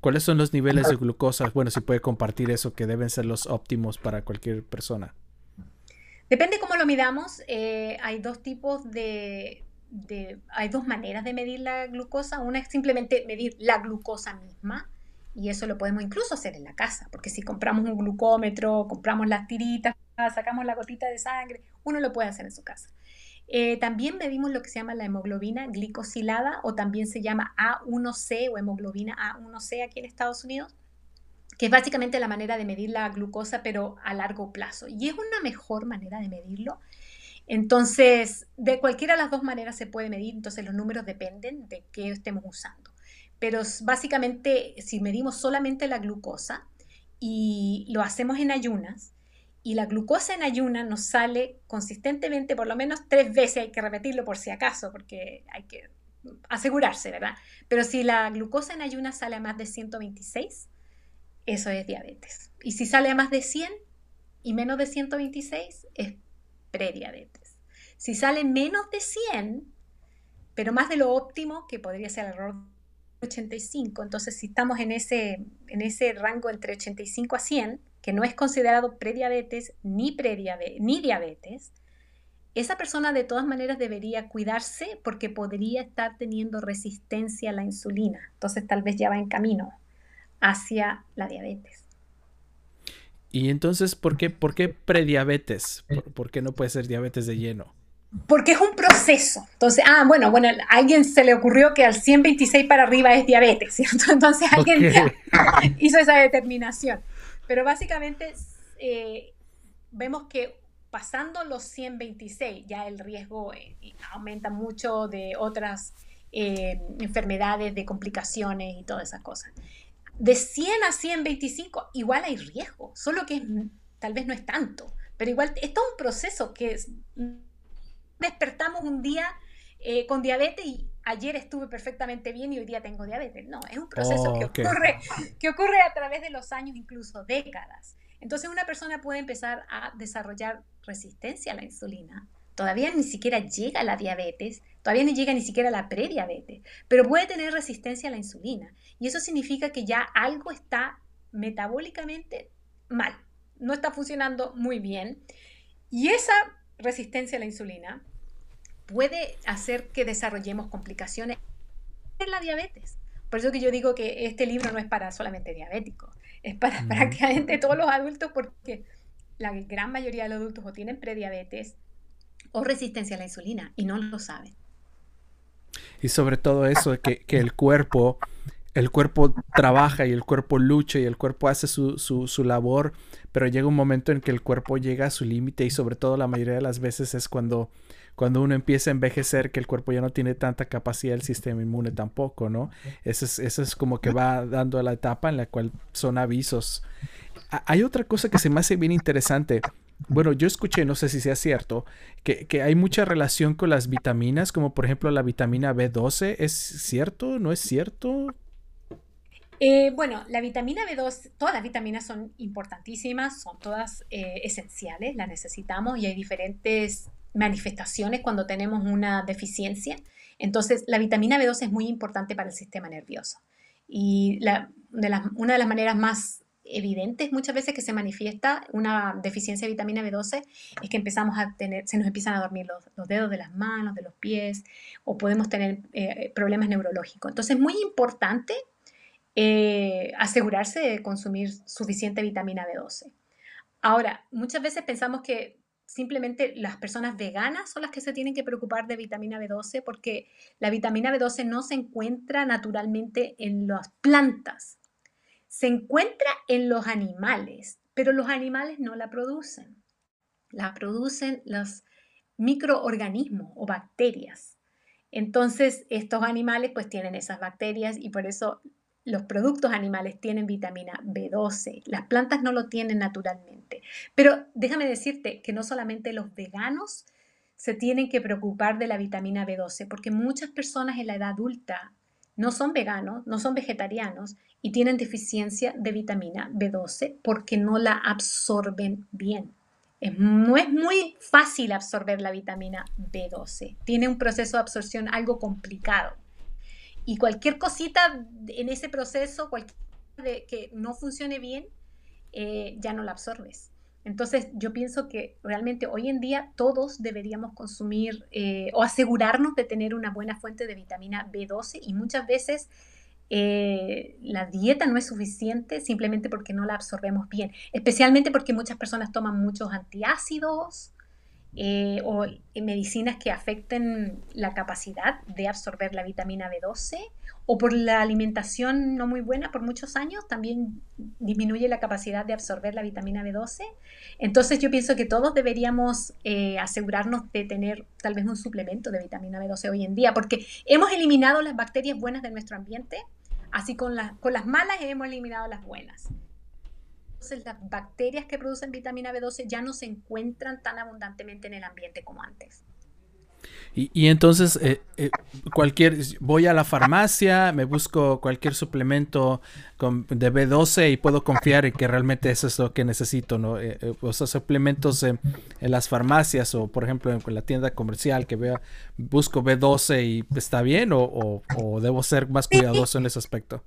¿Cuáles son los niveles de glucosa? Bueno, si puede compartir eso, que deben ser los óptimos para cualquier persona. Depende cómo lo midamos. Eh, hay dos tipos de, hay dos maneras de medir la glucosa. Una es simplemente medir la glucosa misma y eso lo podemos incluso hacer en la casa, porque si compramos un glucómetro, compramos las tiritas, sacamos la gotita de sangre, uno lo puede hacer en su casa. Eh, también medimos lo que se llama la hemoglobina glicosilada o también se llama A1C o hemoglobina A1C aquí en Estados Unidos que es básicamente la manera de medir la glucosa, pero a largo plazo. Y es una mejor manera de medirlo. Entonces, de cualquiera de las dos maneras se puede medir, entonces los números dependen de qué estemos usando. Pero básicamente, si medimos solamente la glucosa y lo hacemos en ayunas, y la glucosa en ayunas nos sale consistentemente, por lo menos tres veces, hay que repetirlo por si acaso, porque hay que asegurarse, ¿verdad? Pero si la glucosa en ayunas sale a más de 126, eso es diabetes. Y si sale a más de 100 y menos de 126, es prediabetes. Si sale menos de 100, pero más de lo óptimo, que podría ser el error 85, entonces si estamos en ese, en ese rango entre 85 a 100, que no es considerado prediabetes ni, ni diabetes, esa persona de todas maneras debería cuidarse porque podría estar teniendo resistencia a la insulina. Entonces tal vez ya va en camino hacia la diabetes. Y entonces, ¿por qué, por qué prediabetes? ¿Por, qué no puede ser diabetes de lleno? Porque es un proceso. Entonces, ah, bueno, bueno, a alguien se le ocurrió que al 126 para arriba es diabetes, ¿cierto? Entonces alguien hizo esa determinación. Pero básicamente eh, vemos que pasando los 126 ya el riesgo eh, aumenta mucho de otras eh, enfermedades, de complicaciones y todas esas cosas. De 100 a 125, igual hay riesgo, solo que tal vez no es tanto, pero igual es todo un proceso que despertamos un día eh, con diabetes y ayer estuve perfectamente bien y hoy día tengo diabetes. No, es un proceso que, ocurre, que ocurre a través de los años, incluso décadas. Entonces una persona puede empezar a desarrollar resistencia a la insulina. Todavía ni siquiera llega a la diabetes, Todavía no llega ni siquiera a la prediabetes, pero puede tener resistencia a la insulina. Y eso significa que ya algo está metabólicamente mal, no está funcionando muy bien. Y esa resistencia a la insulina puede hacer que desarrollemos complicaciones en la diabetes. Por eso que yo digo que este libro no es para solamente diabéticos, es para prácticamente todos los adultos porque la gran mayoría de los adultos o tienen prediabetes o resistencia a la insulina y no lo saben. Y sobre todo eso, que, que el cuerpo, el cuerpo trabaja y el cuerpo lucha y el cuerpo hace su, su, su labor, pero llega un momento en que el cuerpo llega a su límite y sobre todo la mayoría de las veces es cuando, cuando uno empieza a envejecer que el cuerpo ya no tiene tanta capacidad, el sistema inmune tampoco, ¿no? Eso es, eso es como que va dando a la etapa en la cual son avisos. Hay otra cosa que se me hace bien interesante bueno, yo escuché, no sé si sea cierto, que, hay mucha relación con las vitaminas, como por ejemplo la vitamina B12. ¿Es cierto? ¿No es cierto? Eh, bueno, la vitamina B2, todas las vitaminas son importantísimas, son todas eh, esenciales, las necesitamos y hay diferentes manifestaciones cuando tenemos una deficiencia. Entonces, la vitamina B2 es muy importante para el sistema nervioso. Y una de las maneras más evidentes muchas veces que se manifiesta una deficiencia de vitamina B12 es que empezamos a tener, se nos empiezan a dormir los, dedos de las manos, de los pies, o podemos tener eh, problemas neurológicos. Entonces es muy importante eh, asegurarse de consumir suficiente vitamina B12. Ahora, muchas veces pensamos que simplemente las personas veganas son las que se tienen que preocupar de vitamina B12 porque la vitamina B12 no se encuentra naturalmente en las plantas se encuentra en los animales, pero los animales no la producen. La producen los microorganismos o bacterias. Entonces, estos animales pues tienen esas bacterias y por eso los productos animales tienen vitamina B12. Las plantas no lo tienen naturalmente. Pero déjame decirte que no solamente los veganos se tienen que preocupar de la vitamina B12, porque muchas personas en la edad adulta no son veganos, no son vegetarianos y tienen deficiencia de vitamina B12 porque no la absorben bien. no es muy fácil absorber la vitamina B12. Tiene un proceso de absorción algo complicado. Y cualquier cosita en ese proceso, cualquier de que no funcione bien, eh, ya no la absorbes. Entonces yo pienso que realmente hoy en día todos deberíamos consumir eh, o asegurarnos de tener una buena fuente de vitamina B12 y muchas veces eh, la dieta no es suficiente simplemente porque no la absorbemos bien, especialmente porque muchas personas toman muchos antiácidos eh, o medicinas que afecten la capacidad de absorber la vitamina B12 o por la alimentación no muy buena por muchos años también disminuye la capacidad de absorber la vitamina B12. Entonces yo pienso que todos deberíamos eh, asegurarnos de tener tal vez un suplemento de vitamina B12 hoy en día porque hemos eliminado las bacterias buenas de nuestro ambiente, así con, con las malas hemos eliminado las buenas entonces las bacterias que producen vitamina B12 ya no se encuentran tan abundantemente en el ambiente como antes. Y, entonces, eh, eh, cualquier, voy a la farmacia, me busco cualquier suplemento de B12 y puedo confiar en que realmente eso es lo que necesito, ¿no? Eh, o sea, suplementos en las farmacias o, por ejemplo, en la tienda comercial que vea, busco B12 y está bien o, o debo ser más cuidadoso en ese aspecto.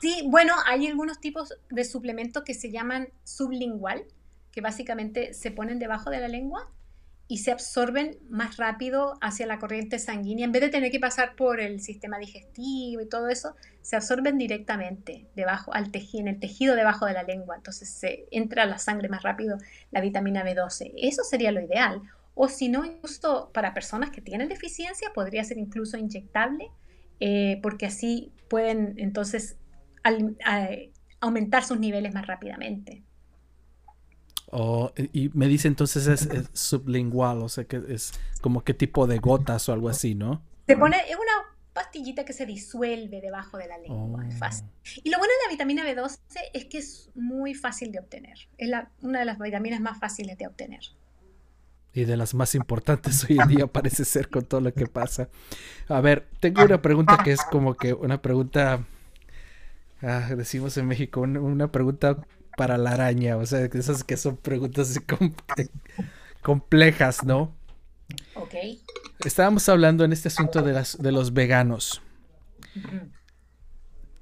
Sí, bueno, hay algunos tipos de suplementos que se llaman sublingual, que básicamente se ponen debajo de la lengua y se absorben más rápido hacia la corriente sanguínea. En vez de tener que pasar por el sistema digestivo y todo eso, se absorben directamente debajo, al tejido, en el tejido debajo de la lengua. Entonces se entra a la sangre más rápido la vitamina B12. Eso sería lo ideal. O si no, incluso para personas que tienen deficiencia, podría ser incluso inyectable, eh, porque así pueden entonces aumentar sus niveles más rápidamente. Oh, y me dice entonces es, sublingual, o sea que es como qué tipo de gotas o algo así, ¿no? Se pone, es una pastillita que se disuelve debajo de la lengua, es fácil. Oh. Y lo bueno de la vitamina B12 es que es muy fácil de obtener, es la, una de las vitaminas más fáciles de obtener. Y de las más importantes hoy en día parece ser con todo lo que pasa. A ver, tengo una pregunta que es como que una pregunta Ah, decimos en México, una, pregunta para la araña, o sea, esas que son preguntas complejas, ¿no? Ok. Estábamos hablando en este asunto de, las, de los veganos.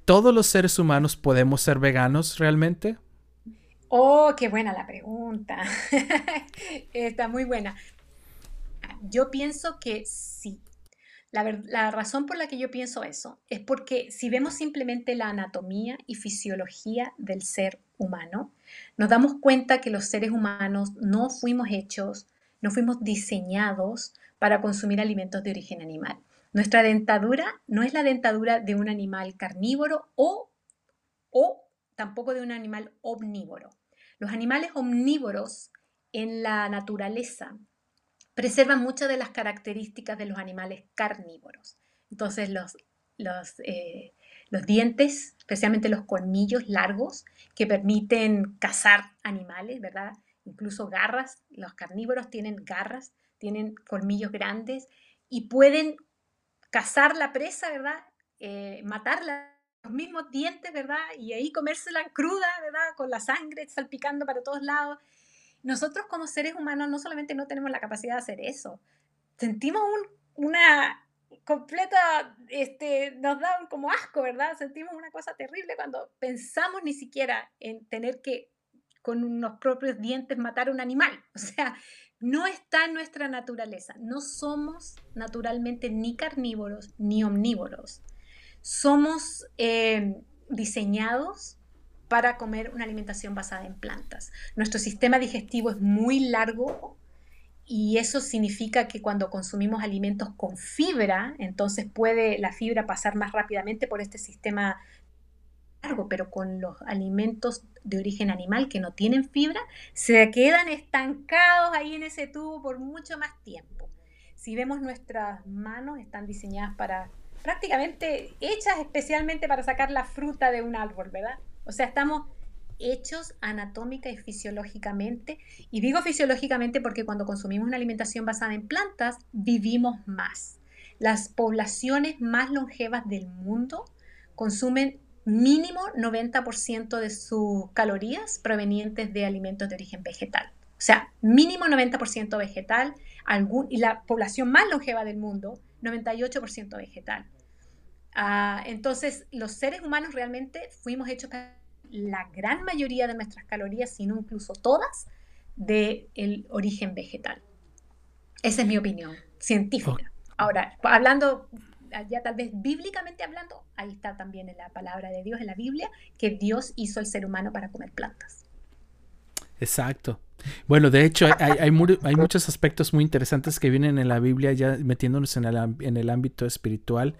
¿Todos los seres humanos podemos ser veganos realmente? Oh, qué buena la pregunta. Está muy buena. Yo pienso que sí. La, razón por la que yo pienso eso es porque si vemos simplemente la anatomía y fisiología del ser humano, nos damos cuenta que los seres humanos no fuimos hechos, no fuimos diseñados para consumir alimentos de origen animal. Nuestra dentadura no es la dentadura de un animal carnívoro o, o tampoco de un animal omnívoro. Los animales omnívoros en la naturaleza preservan muchas de las características de los animales carnívoros. Entonces los, los, eh, los dientes, especialmente los colmillos largos, que permiten cazar animales, ¿verdad? Incluso garras, los carnívoros tienen garras, tienen colmillos grandes y pueden cazar la presa, ¿verdad? Eh, matarla los mismos dientes, ¿verdad? Y ahí comérsela cruda, ¿verdad? Con la sangre salpicando para todos lados. Nosotros como seres humanos no solamente no tenemos la capacidad de hacer eso, sentimos una completa, este, nos da como asco, ¿verdad? Sentimos una cosa terrible cuando pensamos ni siquiera en tener que con unos propios dientes matar a un animal. O sea, no está en nuestra naturaleza. No somos naturalmente ni carnívoros ni omnívoros. Somos eh, diseñados para comer una alimentación basada en plantas. Nuestro sistema digestivo es muy largo y eso significa que cuando consumimos alimentos con fibra, entonces puede la fibra pasar más rápidamente por este sistema largo, pero con los alimentos de origen animal que no tienen fibra, se quedan estancados ahí en ese tubo por mucho más tiempo. Si vemos nuestras manos, están diseñadas para prácticamente hechas especialmente para sacar la fruta de un árbol, ¿verdad? O sea, estamos hechos anatómica y fisiológicamente. Y digo fisiológicamente porque cuando consumimos una alimentación basada en plantas, vivimos más. Las poblaciones más longevas del mundo consumen mínimo 90% de sus calorías provenientes de alimentos de origen vegetal. O sea, mínimo 90% vegetal algún, y la población más longeva del mundo, 98% vegetal. Ah, entonces, los seres humanos realmente fuimos hechos la gran mayoría de nuestras calorías, si no incluso todas, del origen vegetal. Esa es mi opinión científica. Ahora, hablando ya tal vez bíblicamente hablando, ahí está también en la palabra de Dios, en la Biblia, que Dios hizo al ser humano para comer plantas. Exacto. Bueno, de hecho, hay, muchos aspectos muy interesantes que vienen en la Biblia, ya metiéndonos en el, ámbito espiritual,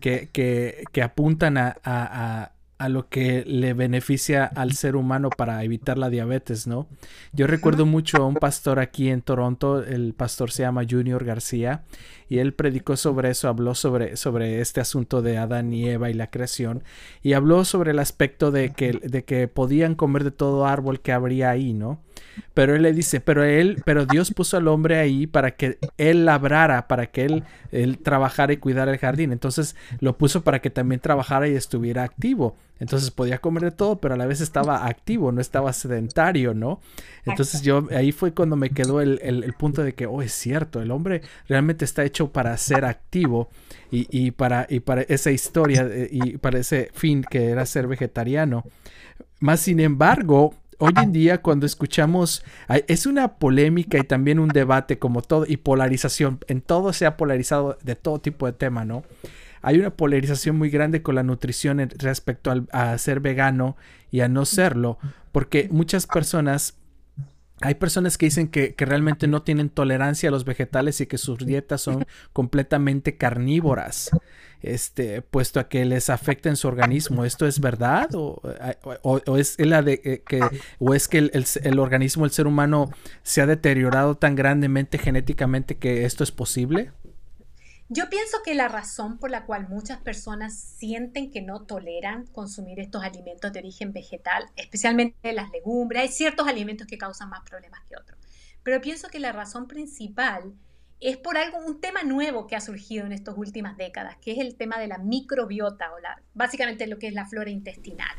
que, apuntan a, a lo que le beneficia al ser humano para evitar la diabetes, ¿no? Yo recuerdo mucho a un pastor aquí en Toronto, el pastor se llama Junior García, y él predicó sobre eso, habló sobre, sobre este asunto de Adán y Eva y la creación, y habló sobre el aspecto de que, de que podían comer de todo árbol que habría ahí, ¿no? Pero él le dice, pero él, pero Dios puso al hombre ahí para que él labrara, para que él, él trabajara y cuidara el jardín. Entonces lo puso para que también trabajara y estuviera activo. Entonces podía comer de todo, pero a la vez estaba activo, no estaba sedentario, ¿no? Entonces yo ahí fue cuando me quedó el, el, punto de que, oh, es cierto, el hombre realmente está hecho para ser activo y, y, para, y para esa historia eh, y para ese fin que era ser vegetariano. Más sin embargo, hoy en día cuando escuchamos, es una polémica y también un debate como todo, y polarización, en todo se ha polarizado de todo tipo de tema, ¿no? Hay una polarización muy grande con la nutrición respecto a ser vegano y a no serlo, porque muchas personas hay personas que dicen que, que, realmente no tienen tolerancia a los vegetales y que sus dietas son completamente carnívoras este, puesto a que les afecta en su organismo. ¿Esto es verdad? ¿O, es, la de, eh, que, o es que el, el, organismo del ser humano se ha deteriorado tan grandemente genéticamente que esto es posible? Yo pienso que la razón por la cual muchas personas sienten que no toleran consumir estos alimentos de origen vegetal, especialmente las legumbres, hay ciertos alimentos que causan más problemas que otros, pero pienso que la razón principal es por algo, un tema nuevo que ha surgido en estas últimas décadas, que es el tema de la microbiota, o la, básicamente lo que es la flora intestinal.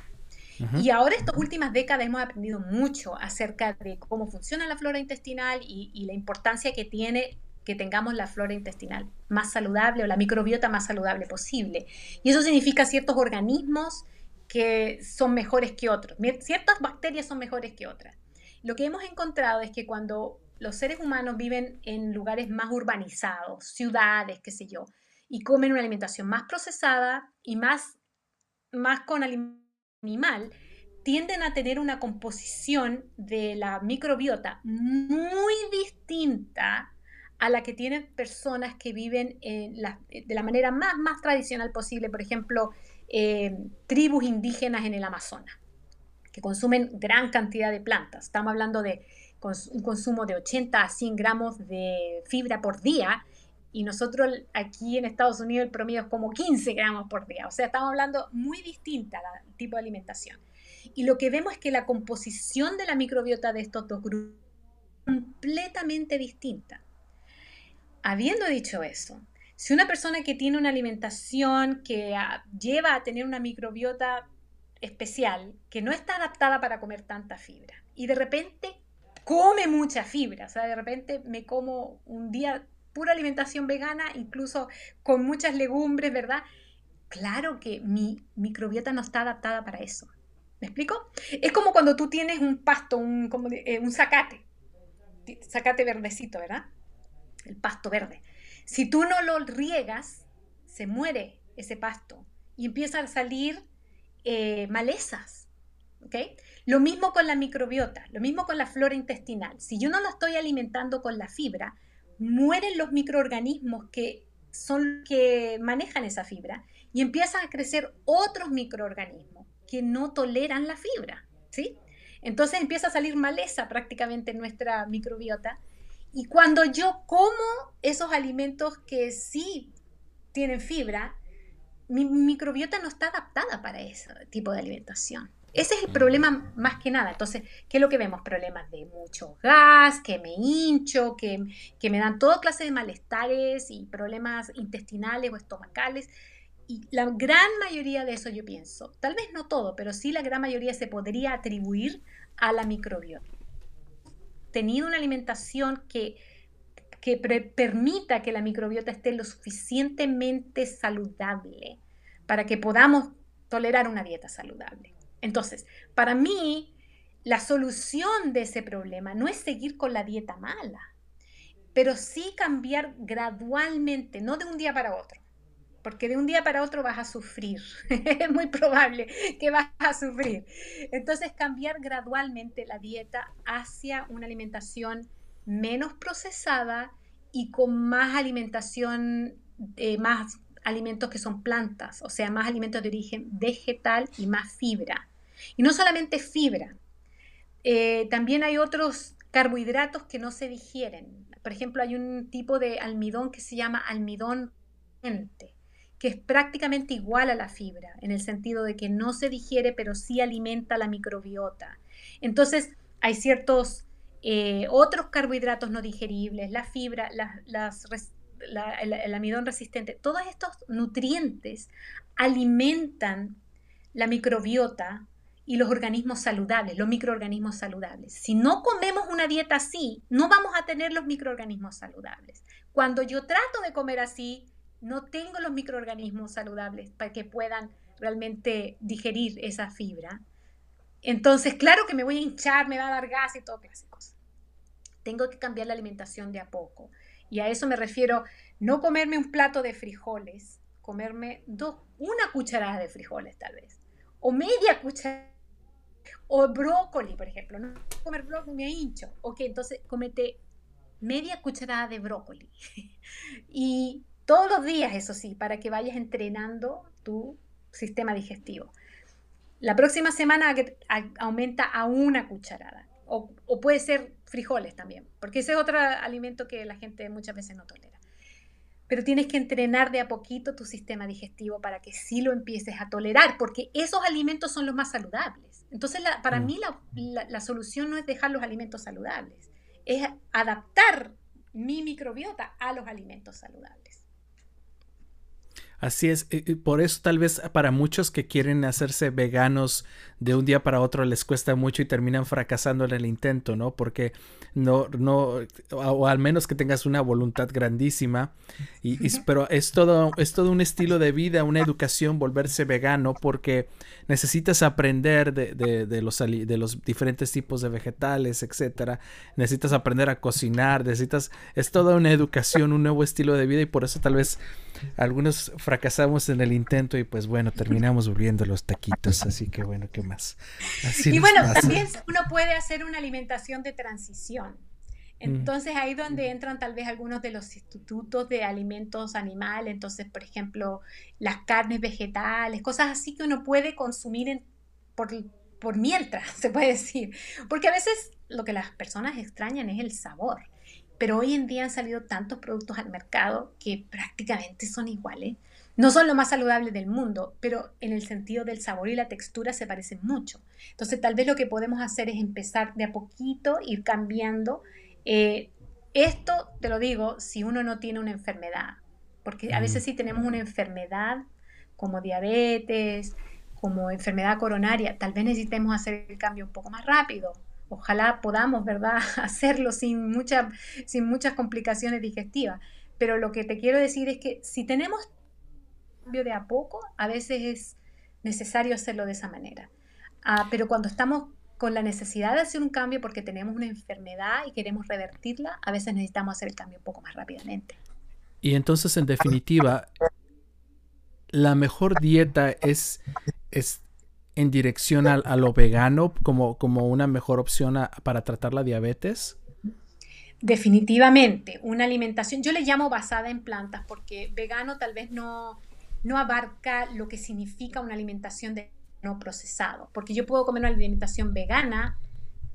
Y ahora estas últimas décadas hemos aprendido mucho acerca de cómo funciona la flora intestinal y, la importancia que tiene que tengamos la flora intestinal más saludable o la microbiota más saludable posible. Y eso significa ciertos organismos que son mejores que otros. Ciertas bacterias son mejores que otras. Lo que hemos encontrado es que cuando los seres humanos viven en lugares más urbanizados, ciudades, qué sé yo, y comen una alimentación más procesada y más, más con animal, tienden a tener una composición de la microbiota muy distinta a la que tienen personas que viven de la manera más, tradicional posible, por ejemplo, eh, tribus indígenas en el Amazonas, que consumen gran cantidad de plantas. Estamos hablando de un consumo de 80 a 100 gramos de fibra por día y nosotros aquí en Estados Unidos el promedio es como 15 gramos por día. O sea, estamos hablando muy distinta el tipo de alimentación. Y lo que vemos es que la composición de la microbiota de estos dos grupos es completamente distinta. Habiendo dicho eso, si una persona que tiene una alimentación que ah, lleva a tener una microbiota especial, que no está adaptada para comer tanta fibra, y de repente come mucha fibra. O sea, de repente me como un día pura alimentación vegana, incluso con muchas legumbres, ¿verdad? Claro que mi microbiota no está adaptada para eso. ¿Me explico? Es como cuando tú tienes un pasto, un, como eh, un zacate, zacate verdecito, ¿verdad? El pasto verde. Si tú no lo riegas, se muere ese pasto y empiezan a salir eh, malezas. ¿ok? Lo mismo con la microbiota, lo mismo con la flora intestinal. Si yo no la estoy alimentando con la fibra, mueren los microorganismos que son que manejan esa fibra y empiezan a crecer otros microorganismos que no toleran la fibra, ¿sí? Entonces empieza a salir maleza prácticamente en nuestra microbiota y cuando yo como esos alimentos que sí tienen fibra, mi microbiota no está adaptada para ese tipo de alimentación. Ese es el problema más que nada. Entonces, ¿qué es lo que vemos? Problemas de mucho gas, que me hincho, que, me dan toda clase de malestares y problemas intestinales o estomacales. Y la gran mayoría de eso yo pienso, tal vez no todo, pero sí la gran mayoría se podría atribuir a la microbiota. Tenido una alimentación que, que permita que la microbiota esté lo suficientemente saludable para que podamos tolerar una dieta saludable. Entonces, para mí, la solución de ese problema no es seguir con la dieta mala, pero sí cambiar gradualmente, no de un día para otro, porque de un día para otro vas a sufrir, es muy probable que vas a sufrir. Entonces, cambiar gradualmente la dieta hacia una alimentación menos procesada y con más alimentación, eh, más alimentos que son plantas, o sea, más alimentos de origen vegetal y más fibra. Y no solamente fibra, eh, también hay otros carbohidratos que no se digieren. Por ejemplo, hay un tipo de almidón que se llama almidón que es prácticamente igual a la fibra, en el sentido de que no se digiere, pero sí alimenta la microbiota. Entonces, hay ciertos eh, otros carbohidratos no digeribles, la fibra, las, el, almidón resistente, todos estos nutrientes alimentan la microbiota y los organismos saludables, los microorganismos saludables. Si no comemos una dieta así, no vamos a tener los microorganismos saludables. Cuando yo trato de comer así, no tengo los microorganismos saludables para que puedan realmente digerir esa fibra. Entonces, claro que me voy a hinchar, me va a dar gas y todo clase. Tengo que cambiar la alimentación de a poco. Y a eso me refiero, no comerme un plato de frijoles, comerme dos, una cucharada de frijoles tal vez, o media cucharada, o brócoli, por ejemplo, no comer brócoli me hincho, ok, entonces comete media cucharada de brócoli. y todos los días, eso sí, para que vayas entrenando tu sistema digestivo. La próxima semana aumenta a una cucharada o, puede ser frijoles también, porque ese es otro alimento que la gente muchas veces no tolera. Pero tienes que entrenar de a poquito tu sistema digestivo para que sí lo empieces a tolerar, porque esos alimentos son los más saludables. Entonces, para mm. mí la solución no es dejar los alimentos saludables, es adaptar mi microbiota a los alimentos saludables. Así es, por eso tal vez para muchos que quieren hacerse veganos de un día para otro les cuesta mucho y terminan fracasando en el intento, ¿no? Porque no, no, o al menos que tengas una voluntad grandísima. Y, pero es todo, es todo un estilo de vida, una educación volverse vegano porque necesitas aprender de, de, los, de los diferentes tipos de vegetales, etcétera. Necesitas aprender a cocinar, necesitas, es toda una educación, un nuevo estilo de vida y por eso tal vez algunos fracasamos en el intento y pues bueno, terminamos volviendo los taquitos, así que bueno, y bueno, también uno puede hacer una alimentación de transición. Mm. Entonces ahí donde entran tal vez algunos de los institutos de alimentos animales, entonces por ejemplo las carnes vegetales, cosas así que uno puede consumir por, por mientras, se puede decir, porque a veces lo que las personas extrañan es el sabor. Pero hoy en día han salido tantos productos al mercado que prácticamente son iguales. No son lo más saludables del mundo, pero en el sentido del sabor y la textura se parecen mucho. Entonces tal vez lo que podemos hacer es empezar de a poquito, ir cambiando. Eh, esto, te lo digo, si uno no tiene una enfermedad, porque a veces si tenemos una enfermedad como diabetes, como enfermedad coronaria, tal vez necesitemos hacer el cambio un poco más rápido, Ojalá podamos, ¿verdad?, hacerlo sin, mucha, sin muchas complicaciones digestivas. Pero lo que te quiero decir es que si tenemos cambio de a poco, a veces es necesario hacerlo de esa manera. Ah, pero cuando estamos con la necesidad de hacer un cambio porque tenemos una enfermedad y queremos revertirla, a veces necesitamos hacer el cambio un poco más rápidamente. Y entonces, en definitiva, la mejor dieta es, es en dirección a, lo vegano como, como una mejor opción para tratar la diabetes? Definitivamente, una alimentación, yo le llamo basada en plantas porque vegano tal vez no, no abarca lo que significa una alimentación de no procesado, porque yo puedo comer una alimentación vegana,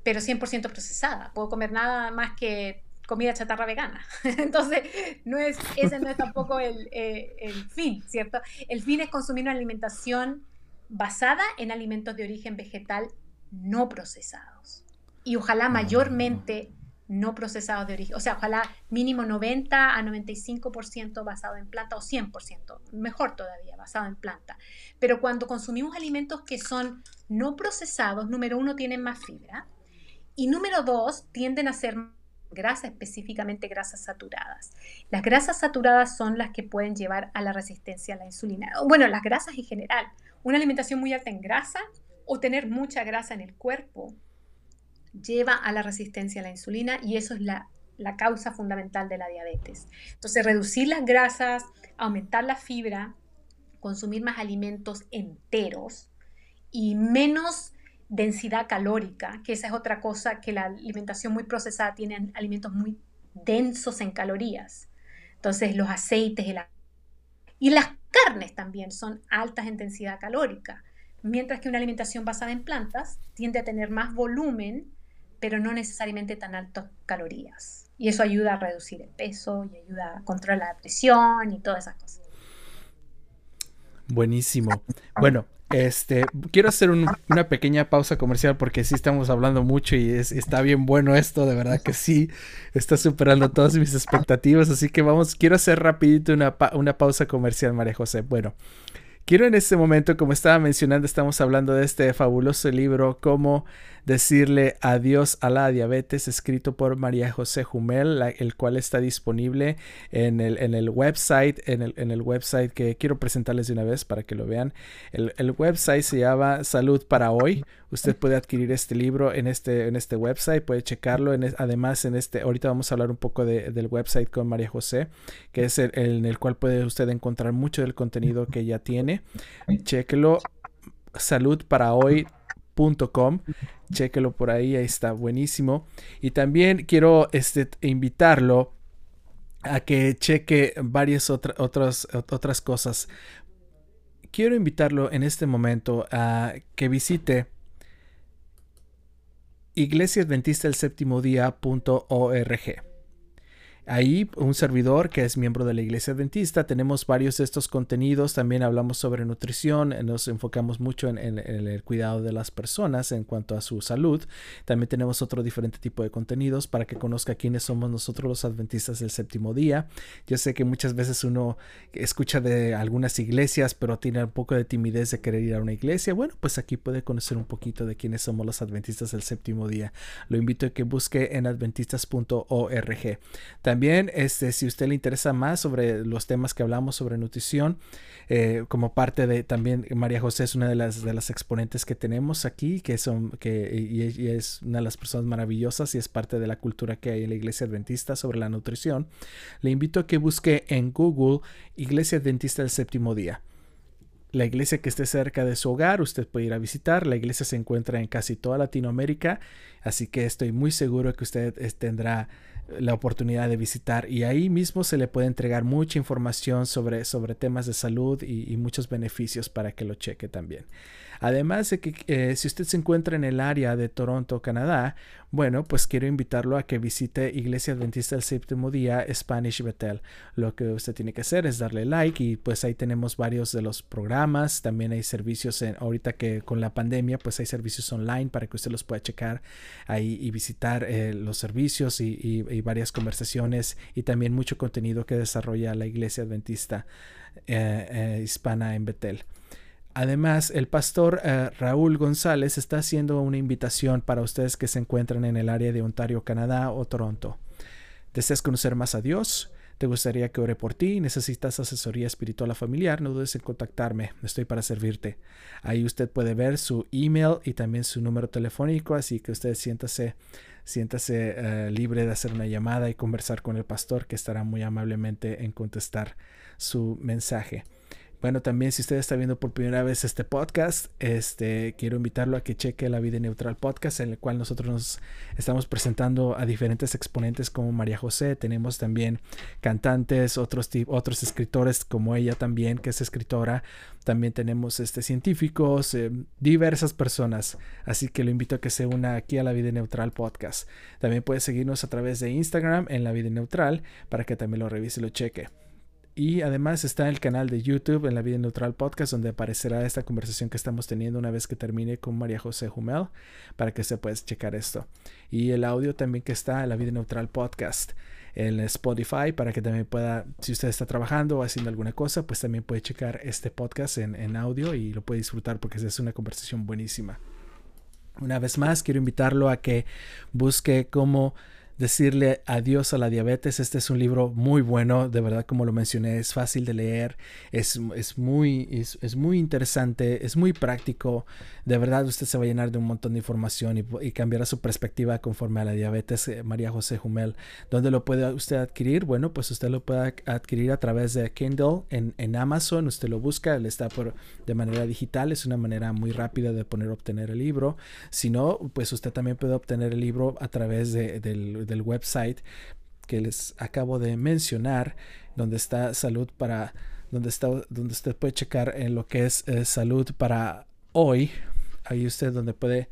pero 100% procesada, puedo comer nada más que comida chatarra vegana. Entonces, no es, ese no es tampoco el, eh, el fin, ¿cierto? El fin es consumir una alimentación basada en alimentos de origen vegetal no procesados. Y ojalá ah. mayormente no procesados de origen, o sea, ojalá mínimo 90 a 95% basado en planta o 100%, mejor todavía, basado en planta. Pero cuando consumimos alimentos que son no procesados, número uno, tienen más fibra Y número dos, tienden a ser grasas, específicamente grasas saturadas. Las grasas saturadas son las que pueden llevar a la resistencia a la insulina. Bueno, las grasas en general. Una alimentación muy alta en grasa o tener mucha grasa en el cuerpo lleva a la resistencia a la insulina y eso es la, la causa fundamental de la diabetes. Entonces, reducir las grasas, aumentar la fibra, consumir más alimentos enteros y menos densidad calórica, que esa es otra cosa que la alimentación muy procesada tiene alimentos muy densos en calorías. Entonces los aceites y las carnes también son altas en densidad calórica, mientras que una alimentación basada en plantas tiende a tener más volumen, pero no necesariamente tan altas calorías. Y eso ayuda a reducir el peso y ayuda a controlar la presión y todas esas cosas. Buenísimo. Bueno, este, quiero hacer una pequeña pausa comercial porque sí estamos hablando mucho y es, está bien bueno esto, de verdad que sí, está superando todas mis expectativas, así que vamos, quiero hacer rapidito una, una pausa comercial, María José. Bueno, quiero en este momento, como estaba mencionando, estamos hablando de este fabuloso libro, como decirle adiós a la diabetes, escrito por María José Jumel, el cual está disponible en el, en el website, en el, en el, website que quiero presentarles de una vez para que lo vean. El, el, website se llama Salud para Hoy. Usted puede adquirir este libro en este, en este website, puede checarlo. Además, en este, ahorita vamos a hablar un poco de, del website con María José, que es el, en el cual puede usted encontrar mucho del contenido que ella tiene. Chequelo salud para hoy Com. Chéquelo por ahí, ahí está buenísimo. Y también quiero este, invitarlo a que cheque varias otras, otras cosas. Quiero invitarlo en este momento a que visite iglesiaadventistaelséptimo.org. Ahí un servidor que es miembro de la Iglesia Adventista, tenemos varios de estos contenidos, también hablamos sobre nutrición, nos enfocamos mucho en, el cuidado de las personas en cuanto a su salud, también tenemos otro diferente tipo de contenidos para que conozca quiénes somos nosotros los adventistas del séptimo día. Yo sé que muchas veces uno escucha de algunas iglesias, pero tiene un poco de timidez de querer ir a una iglesia. Bueno, pues aquí puede conocer un poquito de quiénes somos los adventistas del séptimo día. Lo invito a que busque en adventistas.org. También, este, si usted le interesa más sobre los temas que hablamos sobre nutrición, eh, como parte de también María José es una de las, de las exponentes que tenemos aquí, que son, que y, es una de las personas maravillosas y es parte de la cultura que hay en la iglesia adventista sobre la nutrición. Le invito a que busque en Google Iglesia Adventista del Séptimo Día la iglesia que esté cerca de su hogar, usted puede ir a visitar. La iglesia se encuentra en casi toda Latinoamérica, así que estoy muy seguro que usted tendrá la oportunidad de visitar y ahí mismo se le puede entregar mucha información sobre, sobre temas de salud y, y muchos beneficios para que lo cheque también. Además de que eh, si usted se encuentra en el área de Toronto, Canadá, bueno, pues quiero invitarlo a que visite Iglesia Adventista del Séptimo Día Spanish Bethel. Lo que usted tiene que hacer es darle like y pues ahí tenemos varios de los programas. También hay servicios en, ahorita que con la pandemia pues hay servicios online para que usted los pueda checar ahí y visitar eh, los servicios y, varias conversaciones y también mucho contenido que desarrolla la Iglesia Adventista eh, Hispana en Bethel. Además, el pastor eh, Raúl González está haciendo una invitación para ustedes que se encuentran en el área de Ontario, Canadá o Toronto. ¿Deseas conocer más a Dios? ¿Te gustaría que ore por ti? ¿Necesitas asesoría espiritual o familiar? No dudes en contactarme. Estoy para servirte. Ahí usted puede ver su email y también su número telefónico, así que usted siéntase, siéntase eh, libre de hacer una llamada y conversar con el pastor que estará muy amablemente en contestar su mensaje. Bueno, también si usted está viendo por primera vez este podcast, este, quiero invitarlo a que cheque la Vida Neutral Podcast, en el cual nosotros nos estamos presentando a diferentes exponentes como María José. Tenemos también cantantes, otros, otros escritores como ella también, que es escritora. También tenemos este, científicos, eh, diversas personas. Así que lo invito a que se una aquí a la Vida Neutral Podcast. También puede seguirnos a través de Instagram en la Vida Neutral para que también lo revise y lo cheque. Y además está el canal de YouTube en la Vida Neutral Podcast, donde aparecerá esta conversación que estamos teniendo una vez que termine con María José Jumel, para que se pueda checar esto. Y el audio también que está en la Vida Neutral Podcast en Spotify, para que también pueda, si usted está trabajando o haciendo alguna cosa, pues también puede checar este podcast en, en audio y lo puede disfrutar porque es una conversación buenísima. Una vez más, quiero invitarlo a que busque cómo decirle adiós a la diabetes. Este es un libro muy bueno, de verdad, como lo mencioné, es fácil de leer, es, es muy, es, muy interesante, es muy práctico. De verdad, usted se va a llenar de un montón de información y, cambiará su perspectiva conforme a la diabetes. Eh, María José Jumel, ¿dónde lo puede usted adquirir? Bueno, pues usted lo puede adquirir a través de Kindle en, en Amazon. Usted lo busca, él está por, de manera digital, es una manera muy rápida de poner obtener el libro. Si no, pues usted también puede obtener el libro a través de, del del website que les acabo de mencionar, donde está salud para, donde está, donde usted puede checar en lo que es eh, salud para hoy. Ahí usted donde puede,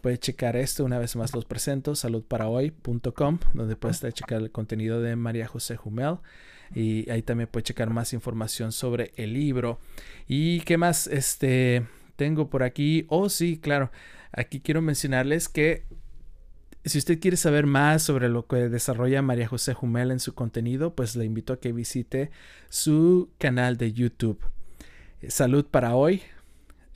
puede checar esto. Una vez más los presento, saludparahoy.com, donde puede checar el contenido de María José Jumel. Y ahí también puede checar más información sobre el libro. ¿Y qué más este, tengo por aquí? Oh, sí, claro. Aquí quiero mencionarles que si usted quiere saber más sobre lo que desarrolla María José Jumel en su contenido, pues le invito a que visite su canal de YouTube. Salud para hoy,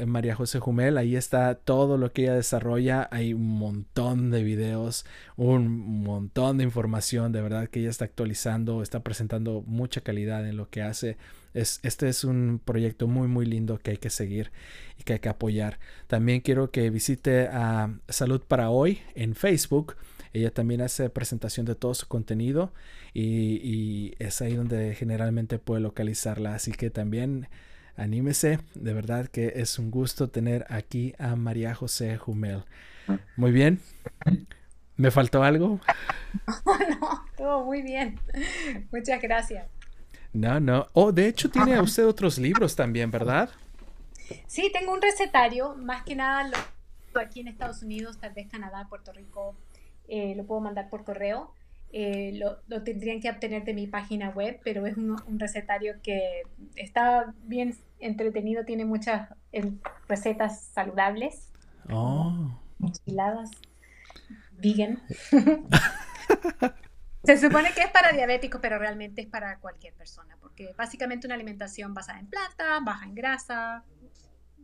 María José Jumel, ahí está todo lo que ella desarrolla, hay un montón de videos, un montón de información, de verdad que ella está actualizando, está presentando mucha calidad en lo que hace. Es, este es un proyecto muy muy lindo que hay que seguir y que hay que apoyar. También quiero que visite a Salud para Hoy en Facebook. Ella también hace presentación de todo su contenido y, es ahí donde generalmente puede localizarla. Así que también anímese. De verdad que es un gusto tener aquí a María José Jumel. Muy bien. ¿Me faltó algo? no, muy bien. Muchas gracias. No, no. Oh, de hecho tiene usted otros libros también, ¿verdad? Sí, tengo un recetario, más que nada lo, aquí en Estados Unidos, tal vez Canadá, Puerto Rico, eh, lo puedo mandar por correo. Eh, lo, tendrían que obtener de mi página web, pero es un, recetario que está bien entretenido, tiene muchas eh, recetas saludables. Oh. Enchiladas, vegan. Se supone que es para diabéticos, pero realmente es para cualquier persona, porque básicamente una alimentación basada en planta, baja en grasa,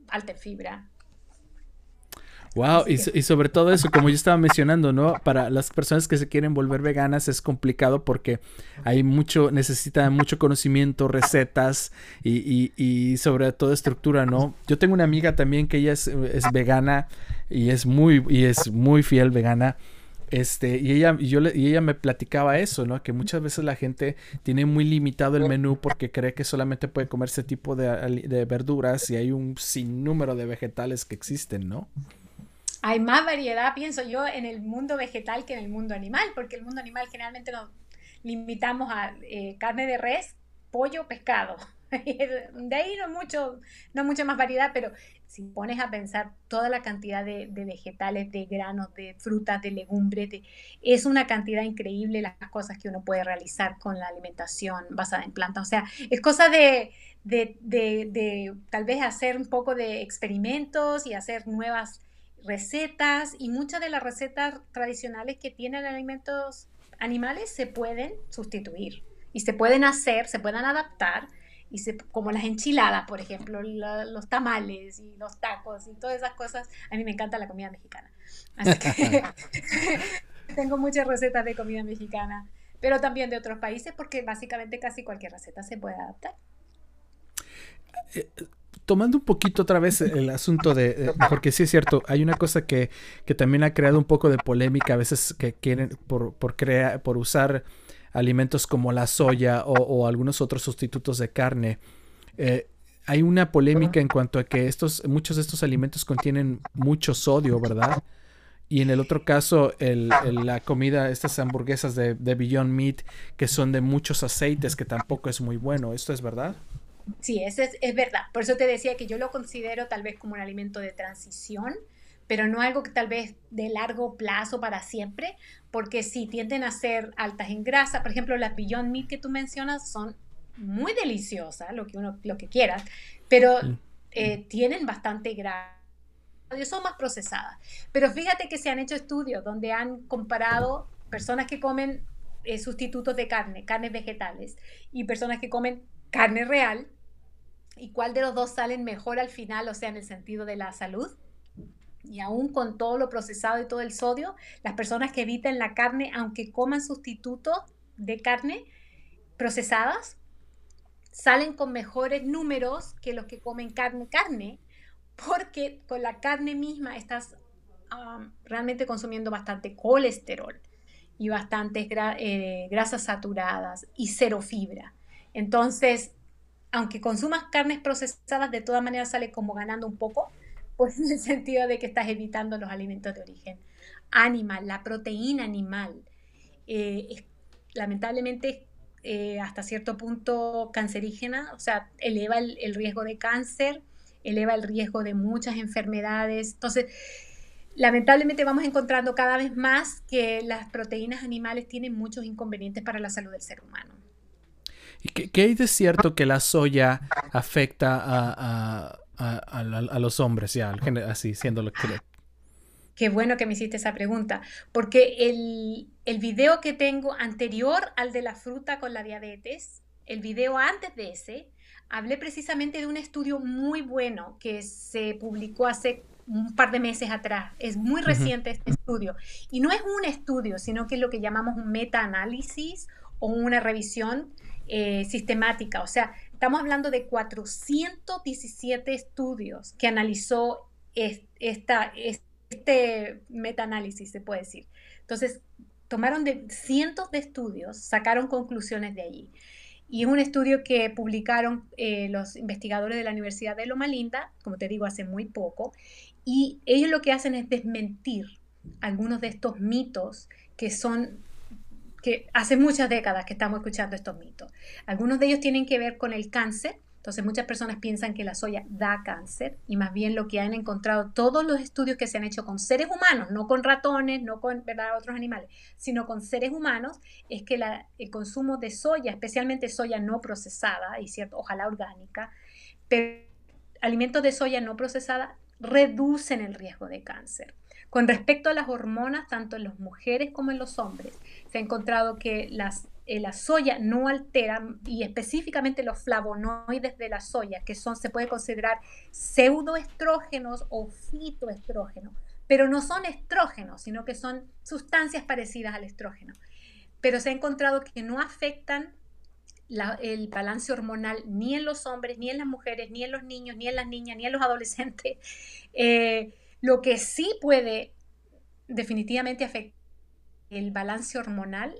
alta en fibra. Wow, y, sobre todo eso, como yo estaba mencionando, ¿no? Para las personas que se quieren volver veganas es complicado porque hay mucho, necesita mucho conocimiento, recetas y, y, sobre todo estructura, ¿no? Yo tengo una amiga también que ella es, es vegana y es muy, y es muy fiel vegana. Este, y ella, y yo y ella me platicaba eso, ¿no? Que muchas veces la gente tiene muy limitado el menú porque cree que solamente puede comer ese tipo de, de verduras y hay un sinnúmero de vegetales que existen, ¿no? hay más variedad, pienso yo, en el mundo vegetal que en el mundo animal, porque el mundo animal generalmente nos limitamos a eh, carne de res, pollo, pescado. de ahí no mucho, no mucha más variedad, pero si pones a pensar toda la cantidad de, vegetales, de granos, de frutas, de legumbres, es una cantidad increíble las cosas que uno puede realizar con la alimentación basada en plantas. O sea, es cosa de, de, de tal vez hacer un poco de experimentos y hacer nuevas recetas y muchas de las recetas tradicionales que tienen alimentos animales se pueden sustituir y se pueden hacer, se pueden adaptar y se, como las enchiladas, por ejemplo, los tamales y los tacos y todas esas cosas. A mí me encanta la comida mexicana. Así que tengo muchas recetas de comida mexicana, pero también de otros países porque básicamente casi cualquier receta se puede adaptar. Eh, tomando un poquito otra vez el asunto de, eh, porque sí es cierto, hay una cosa que, que, también ha creado un poco de polémica a veces que quieren por, por, crear, por usar alimentos como la soya o, algunos otros sustitutos de carne. Eh, hay una polémica en cuanto a que estos, muchos de estos alimentos contienen mucho sodio, ¿verdad? Y en el otro caso, el, la comida, estas hamburguesas de, de Beyond Meat, que son de muchos aceites, que tampoco es muy bueno. ¿Esto es verdad? Sí, eso es, es, verdad. Por eso te decía que yo lo considero tal vez como un alimento de transición, pero no algo que tal vez de largo plazo para siempre, porque sí tienden a ser altas en grasa. Por ejemplo, las Beyond Meat que tú mencionas son muy deliciosas, lo que uno, lo que quieras, pero eh, tienen bastante grasa son más procesadas. Pero fíjate que se han hecho estudios donde han comparado personas que comen eh, sustitutos de carne, carnes vegetales, y personas que comen carne real y cuál de los dos salen mejor al final, o sea, en el sentido de la salud. Y aún con todo lo procesado y todo el sodio, las personas que evitan la carne, aunque coman sustitutos de carne procesadas, salen con mejores números que los que comen carne, carne, porque con la carne misma estás realmente consumiendo bastante colesterol y bastantes eh, grasas saturadas y cero fibra. Entonces, aunque consumas carnes procesadas, de todas maneras sale como ganando un poco, pues en el sentido de que estás evitando los alimentos de origen animal, la proteína animal. Eh, lamentablemente eh, hasta cierto punto cancerígena, o sea, eleva el, riesgo de cáncer, eleva el riesgo de muchas enfermedades. Entonces, lamentablemente vamos encontrando cada vez más que las proteínas animales tienen muchos inconvenientes para la salud del ser humano. ¿Y qué, hay de cierto que la soya afecta a, los hombres, ya, así siendo lo que... Qué bueno que me hiciste esa pregunta, porque el, el video que tengo anterior al de la fruta con la diabetes, el video antes de ese, hablé precisamente de un estudio muy bueno que se publicó hace un par de meses atrás. Es muy reciente este estudio. Y no es un estudio, sino que es lo que llamamos un meta-análisis o una revisión eh, sistemática. O sea, estamos hablando de 417 estudios que analizó esta, este meta-análisis, se puede decir. Entonces, tomaron de cientos de estudios, sacaron conclusiones de allí. Y es un estudio que publicaron eh, los investigadores de la Universidad de Loma Linda, como te digo, hace muy poco, y ellos lo que hacen es desmentir algunos de estos mitos que son que hace muchas décadas que estamos escuchando estos mitos. Algunos de ellos tienen que ver con el cáncer, entonces muchas personas piensan que la soya da cáncer y más bien lo que han encontrado todos los estudios que se han hecho con seres humanos, no con ratones, no con ¿verdad? otros animales, sino con seres humanos, es que el consumo de soya, especialmente soya no procesada y cierto, ojalá orgánica, pero alimentos de soya no procesada reducen el riesgo de cáncer. Con respecto a las hormonas, tanto en las mujeres como en los hombres, se ha encontrado que las eh, la soya no altera, y específicamente los flavonoides de la soya, que son, se puede considerar pseudoestrógenos o fitoestrógenos, pero no son estrógenos, sino que son sustancias parecidas al estrógeno. Pero se ha encontrado que no afectan el balance hormonal ni en los hombres, ni en las mujeres, ni en los niños, ni en las niñas, ni en los adolescentes. Eh, lo que sí puede definitivamente afectar el balance hormonal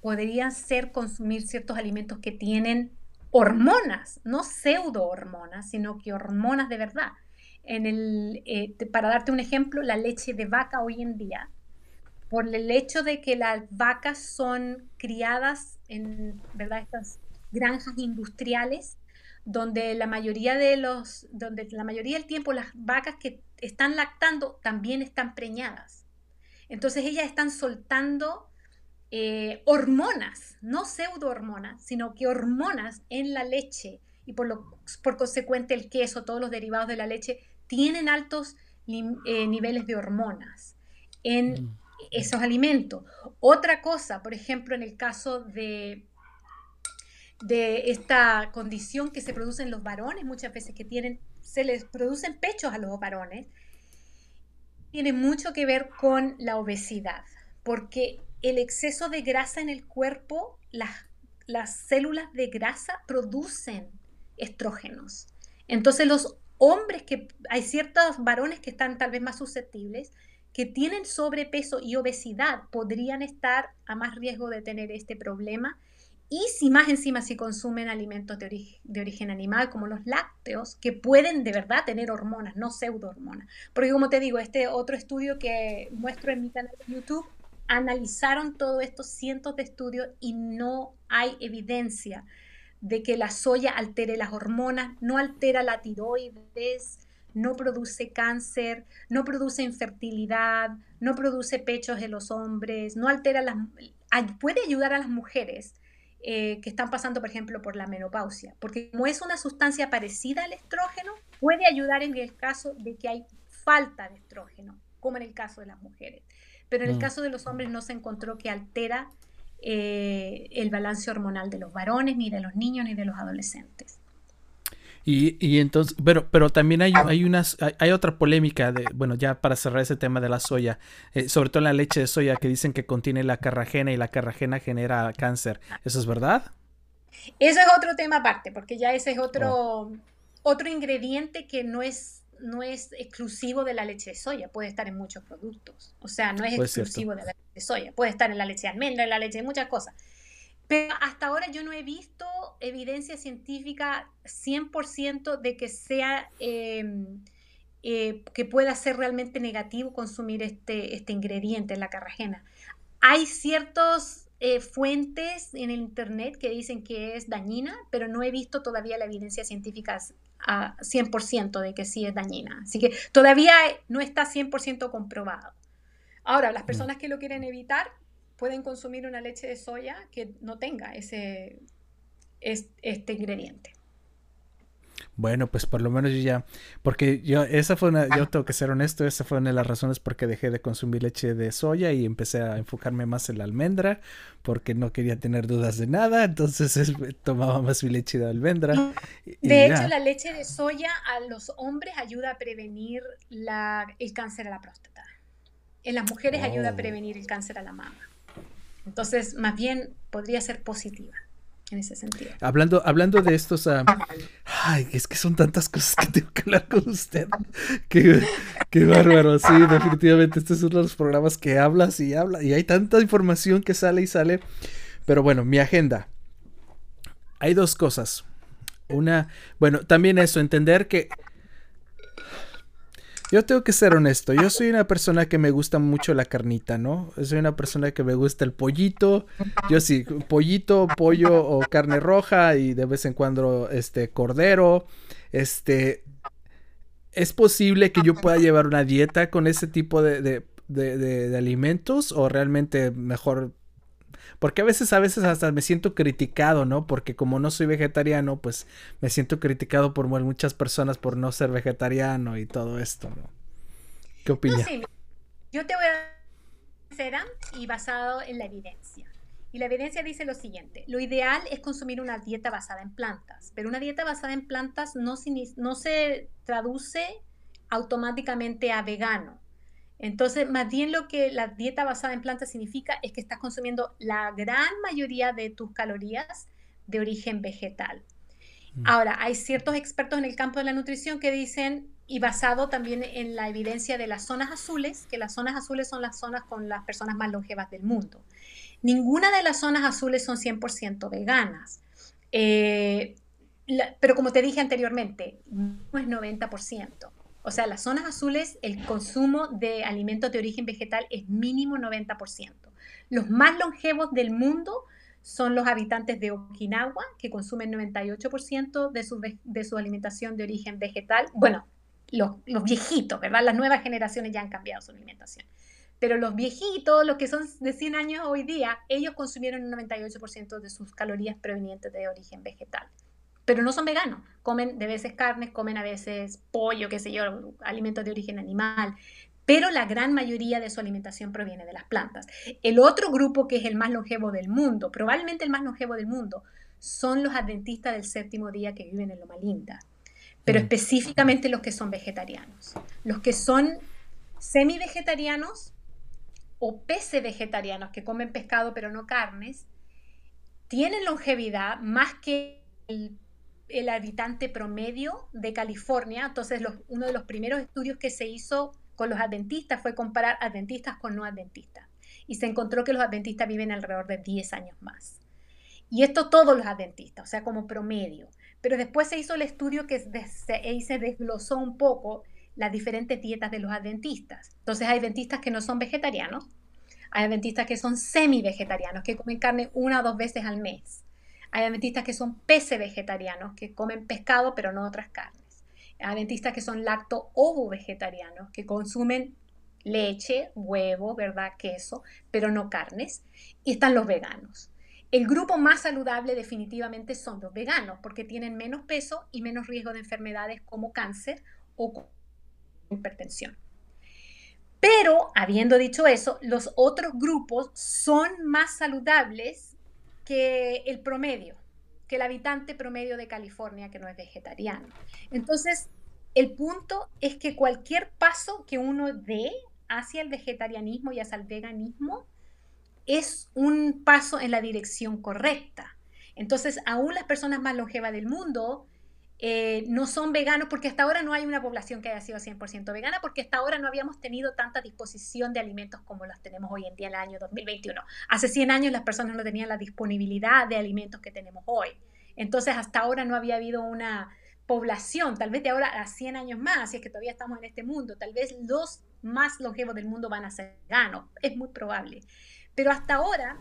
podrían ser consumir ciertos alimentos que tienen hormonas, no pseudo hormonas, sino que hormonas de verdad. En el, eh, para darte un ejemplo, la leche de vaca hoy en día, por el hecho de que las vacas son criadas en ¿verdad? estas granjas industriales, donde la mayoría de los, donde la mayoría del tiempo las vacas que están lactando también están preñadas. Entonces ellas están soltando eh, hormonas, no pseudohormonas, sino que hormonas en la leche y por, lo, por consecuente el queso, todos los derivados de la leche, tienen altos eh, niveles de hormonas en mm. esos alimentos. Otra cosa, por ejemplo, en el caso de, de esta condición que se produce en los varones, muchas veces que tienen, se les producen pechos a los varones, tiene mucho que ver con la obesidad, porque el exceso de grasa en el cuerpo, las, las células de grasa producen estrógenos. Entonces los hombres que hay ciertos varones que están tal vez más susceptibles, que tienen sobrepeso y obesidad, podrían estar a más riesgo de tener este problema. Y si más encima si consumen alimentos de origen, de origen animal como los lácteos, que pueden de verdad tener hormonas, no pseudohormonas. Porque como te digo, este otro estudio que muestro en mi canal de YouTube analizaron todos estos cientos de estudios y no hay evidencia de que la soya altere las hormonas, no altera la tiroides, no produce cáncer, no produce infertilidad, no produce pechos en los hombres, no altera las... puede ayudar a las mujeres eh, que están pasando, por ejemplo, por la menopausia, porque como es una sustancia parecida al estrógeno, puede ayudar en el caso de que hay falta de estrógeno, como en el caso de las mujeres pero en el mm. caso de los hombres no se encontró que altera eh, el balance hormonal de los varones, ni de los niños, ni de los adolescentes. Y, entonces, pero, pero también hay, hay unas, hay, otra polémica de, bueno, ya para cerrar ese tema de la soya, eh, sobre todo en la leche de soya que dicen que contiene la carragena y la carragena genera cáncer. ¿Eso es verdad? Eso es otro tema aparte, porque ya ese es otro, oh. otro ingrediente que no es, no es exclusivo de la leche de soya, puede estar en muchos productos. O sea, no es pues exclusivo de la leche de soya, puede estar en la leche de almendra, en la leche de muchas cosas. Pero hasta ahora yo no he visto evidencia científica 100% de que sea em, eh, que pueda ser realmente negativo consumir este, este ingrediente, la carragena. Hay ciertas eh, fuentes en el internet que dicen que es dañina, pero no he visto todavía la evidencia científica a 100% de que sí es dañina. Así que todavía no está 100% comprobado. Ahora, las mm. personas que lo quieren evitar, pueden consumir una leche de soya que no tenga ese, este ingrediente. Bueno, pues por lo menos yo ya, porque yo, esa fue una, yo tengo que ser honesto, esa fue una de las razones por qué dejé de consumir leche de soya y empecé a enfocarme más en la almendra, porque no quería tener dudas de nada, entonces tomaba más mi leche de almendra. de hecho, la leche de soya a los hombres ayuda a prevenir la, el cáncer a la próstata. En las mujeres ayuda a oh. prevenir el cáncer a la mama. Entonces, más bien podría ser positiva en ese sentido. Hablando, hablando de estos, uh, ay, es que son tantas cosas que tengo que hablar con usted. qué, qué, bárbaro, sí, definitivamente este es uno de los programas que hablas y habla y hay tanta información que sale y sale. Pero bueno, mi agenda. Hay dos cosas. Una, bueno, también eso, entender que yo tengo que ser honesto. Yo soy una persona que me gusta mucho la carnita, ¿no? Soy una persona que me gusta el pollito. Yo sí, pollito, pollo o carne roja y de vez en cuando este cordero. Este es posible que yo pueda llevar una dieta con ese tipo de, de, de alimentos o realmente mejor porque a veces, a veces hasta me siento criticado, ¿no? Porque como no soy vegetariano, pues me siento criticado por muchas personas por no ser vegetariano y todo esto, ¿no? ¿Qué opinas? Yo te voy a ser y basado en la evidencia. Y la evidencia dice lo siguiente, lo ideal es consumir una dieta basada en plantas, pero una dieta basada en plantas no, no se traduce automáticamente a vegano. Entonces, más bien lo que la dieta basada en plantas significa es que estás consumiendo la gran mayoría de tus calorías de origen vegetal. Mm. Ahora, hay ciertos expertos en el campo de la nutrición que dicen, y basado también en la evidencia de las zonas azules, que las zonas azules son las zonas con las personas más longevas del mundo. Ninguna de las zonas azules son 100% veganas. Eh, pero como te dije anteriormente, no es 90%. O sea, las zonas azules, el consumo de alimentos de origen vegetal es mínimo 90%. Los más longevos del mundo son los habitantes de Okinawa, que consumen 98% de su, de su alimentación de origen vegetal. Bueno, los, los, viejitos, ¿verdad? Las nuevas generaciones ya han cambiado su alimentación. Pero los viejitos, los que son de 100 años hoy día, ellos consumieron un 98% de sus calorías provenientes de origen vegetal pero no son veganos. Comen de veces carne, comen a veces pollo, qué sé yo, alimentos de origen animal, pero la gran mayoría de su alimentación proviene de las plantas. El otro grupo que es el más longevo del mundo, probablemente el más longevo del mundo, son los adventistas del séptimo día que viven en Loma Linda, pero mm. específicamente los que son vegetarianos. Los que son semi-vegetarianos o pese vegetarianos que comen pescado pero no carnes, tienen longevidad más que el el habitante promedio de California. Entonces, uno de los primeros estudios que se hizo con los adventistas fue comparar adventistas con no adventistas. Y se encontró que los adventistas viven alrededor de 10 años más. Y esto todos los adventistas, o sea, como promedio. Pero después se hizo el estudio que se, se desglosó un poco las diferentes dietas de los adventistas. Entonces hay adventistas que no son vegetarianos, hay adventistas que son semi-vegetarianos, que comen carne una o dos veces al mes. Hay adventistas que son pece vegetarianos, que comen pescado pero no otras carnes. Hay adventistas que son lacto-ovo vegetarianos, que consumen leche, huevo, ¿verdad? Queso, pero no carnes. Y están los veganos. El grupo más saludable definitivamente son los veganos, porque tienen menos peso y menos riesgo de enfermedades como cáncer o hipertensión. Pero, habiendo dicho eso, los otros grupos son más saludables que el promedio, que el habitante promedio de California que no es vegetariano. Entonces, el punto es que cualquier paso que uno dé hacia el vegetarianismo y hacia el veganismo es un paso en la dirección correcta. Entonces, aún las personas más longevas del mundo eh, no son veganos porque hasta ahora no hay una población que haya sido 100% vegana porque hasta ahora no habíamos tenido tanta disposición de alimentos como las tenemos hoy en día el año 2021. Hace 100 años las personas no tenían la disponibilidad de alimentos que tenemos hoy. Entonces, hasta ahora no había habido una población, tal vez de ahora a 100 años más, si es que todavía estamos en este mundo, tal vez los más longevos del mundo van a ser veganos, es muy probable. Pero hasta ahora,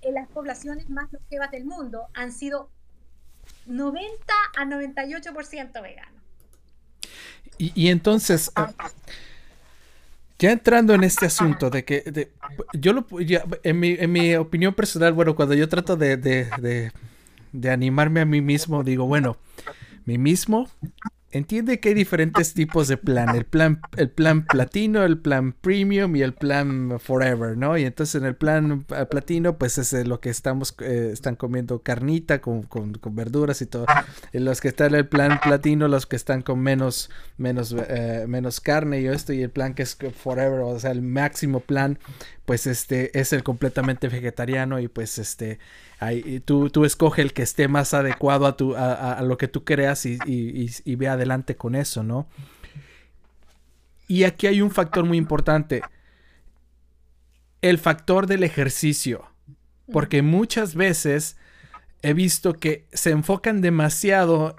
en las poblaciones más longevas del mundo han sido 90 a 98% veganos. Y, y entonces, ah, ya entrando en este asunto de que yo lo, en, mi, en, mi, opinión personal, bueno, cuando yo trato de, de, de animarme a mí mismo, digo, bueno, mí mismo entiende que hay diferentes tipos de plan. El plan, el plan platino, el plan premium y el plan forever, ¿no? Y entonces en el plan eh, platino, pues es lo que estamos, eh, están comiendo carnita con, con, verduras y todo. Y los que están en el plan platino, los que están con menos, menos, eh, menos carne y esto, y el plan que es forever, o sea, el máximo plan, pues este es el completamente vegetariano y pues este ahí, tú, tú escoge el que esté más adecuado a, tu, a, lo que tú creas y, y, ve adelante con eso, ¿no? Y aquí hay un factor muy importante, el factor del ejercicio, porque muchas veces he visto que se enfocan demasiado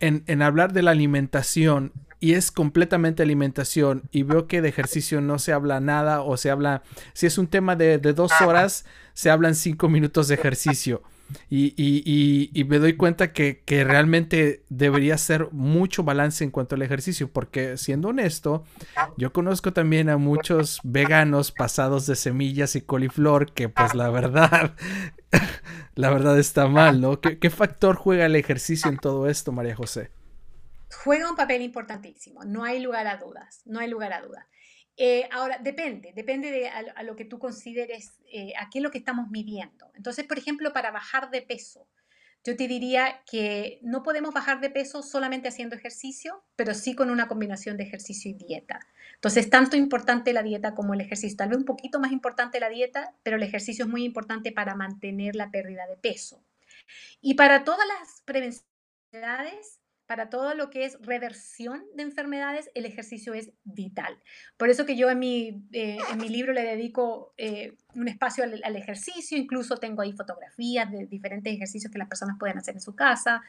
en, en hablar de la alimentación y es completamente alimentación y veo que de ejercicio no se habla nada o se habla, si es un tema de, dos horas, se hablan cinco minutos de ejercicio. Y, y, y, me doy cuenta que, que, realmente debería ser mucho balance en cuanto al ejercicio, porque siendo honesto, yo conozco también a muchos veganos pasados de semillas y coliflor que pues la verdad, la verdad está mal, ¿no? ¿Qué, ¿Qué factor juega el ejercicio en todo esto, María José? Juega un papel importantísimo, no hay lugar a dudas, no hay lugar a dudas. Eh, ahora, depende, depende de a, lo que tú consideres, eh, a qué es lo que estamos midiendo. Entonces, por ejemplo, para bajar de peso, yo te diría que no podemos bajar de peso solamente haciendo ejercicio, pero sí con una combinación de ejercicio y dieta. Entonces, tanto importante la dieta como el ejercicio. Tal vez un poquito más importante la dieta, pero el ejercicio es muy importante para mantener la pérdida de peso. Y para todas las prevenciones, para todo lo que es reversión de enfermedades, el ejercicio es vital. Por eso que yo en mi, eh, en mi libro le dedico eh, un espacio al, ejercicio, incluso tengo ahí fotografías de diferentes ejercicios que las personas pueden hacer en su casa,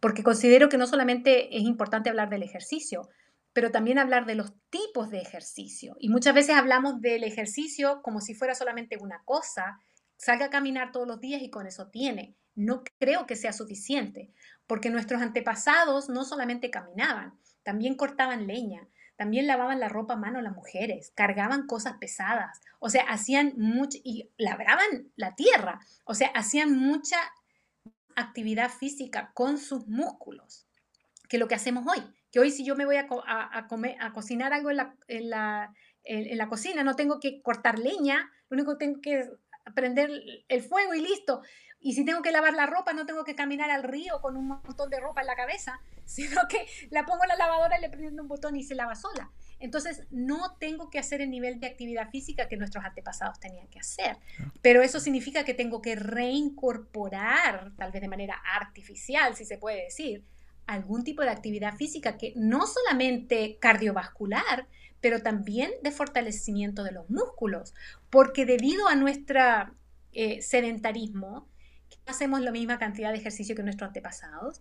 porque considero que no solamente es importante hablar del ejercicio, pero también hablar de los tipos de ejercicio. Y muchas veces hablamos del ejercicio como si fuera solamente una cosa, salga a caminar todos los días y con eso tiene. No creo que sea suficiente porque nuestros antepasados no solamente caminaban, también cortaban leña, también lavaban la ropa a mano las mujeres, cargaban cosas pesadas, o sea, hacían mucho y labraban la tierra, o sea, hacían mucha actividad física con sus músculos, que lo que hacemos hoy, que hoy si yo me voy a, comer, a cocinar algo en la, en, la, en la cocina, no tengo que cortar leña, lo único que tengo que prender el fuego y listo. Y si tengo que lavar la ropa, no tengo que caminar al río con un montón de ropa en la cabeza, sino que la pongo en la lavadora y le prendo un botón y se lava sola. Entonces, no tengo que hacer el nivel de actividad física que nuestros antepasados tenían que hacer. Pero eso significa que tengo que reincorporar, tal vez de manera artificial, si se puede decir, algún tipo de actividad física que no solamente cardiovascular, pero también de fortalecimiento de los músculos. Porque debido a nuestro eh, sedentarismo, hacemos la misma cantidad de ejercicio que nuestros antepasados.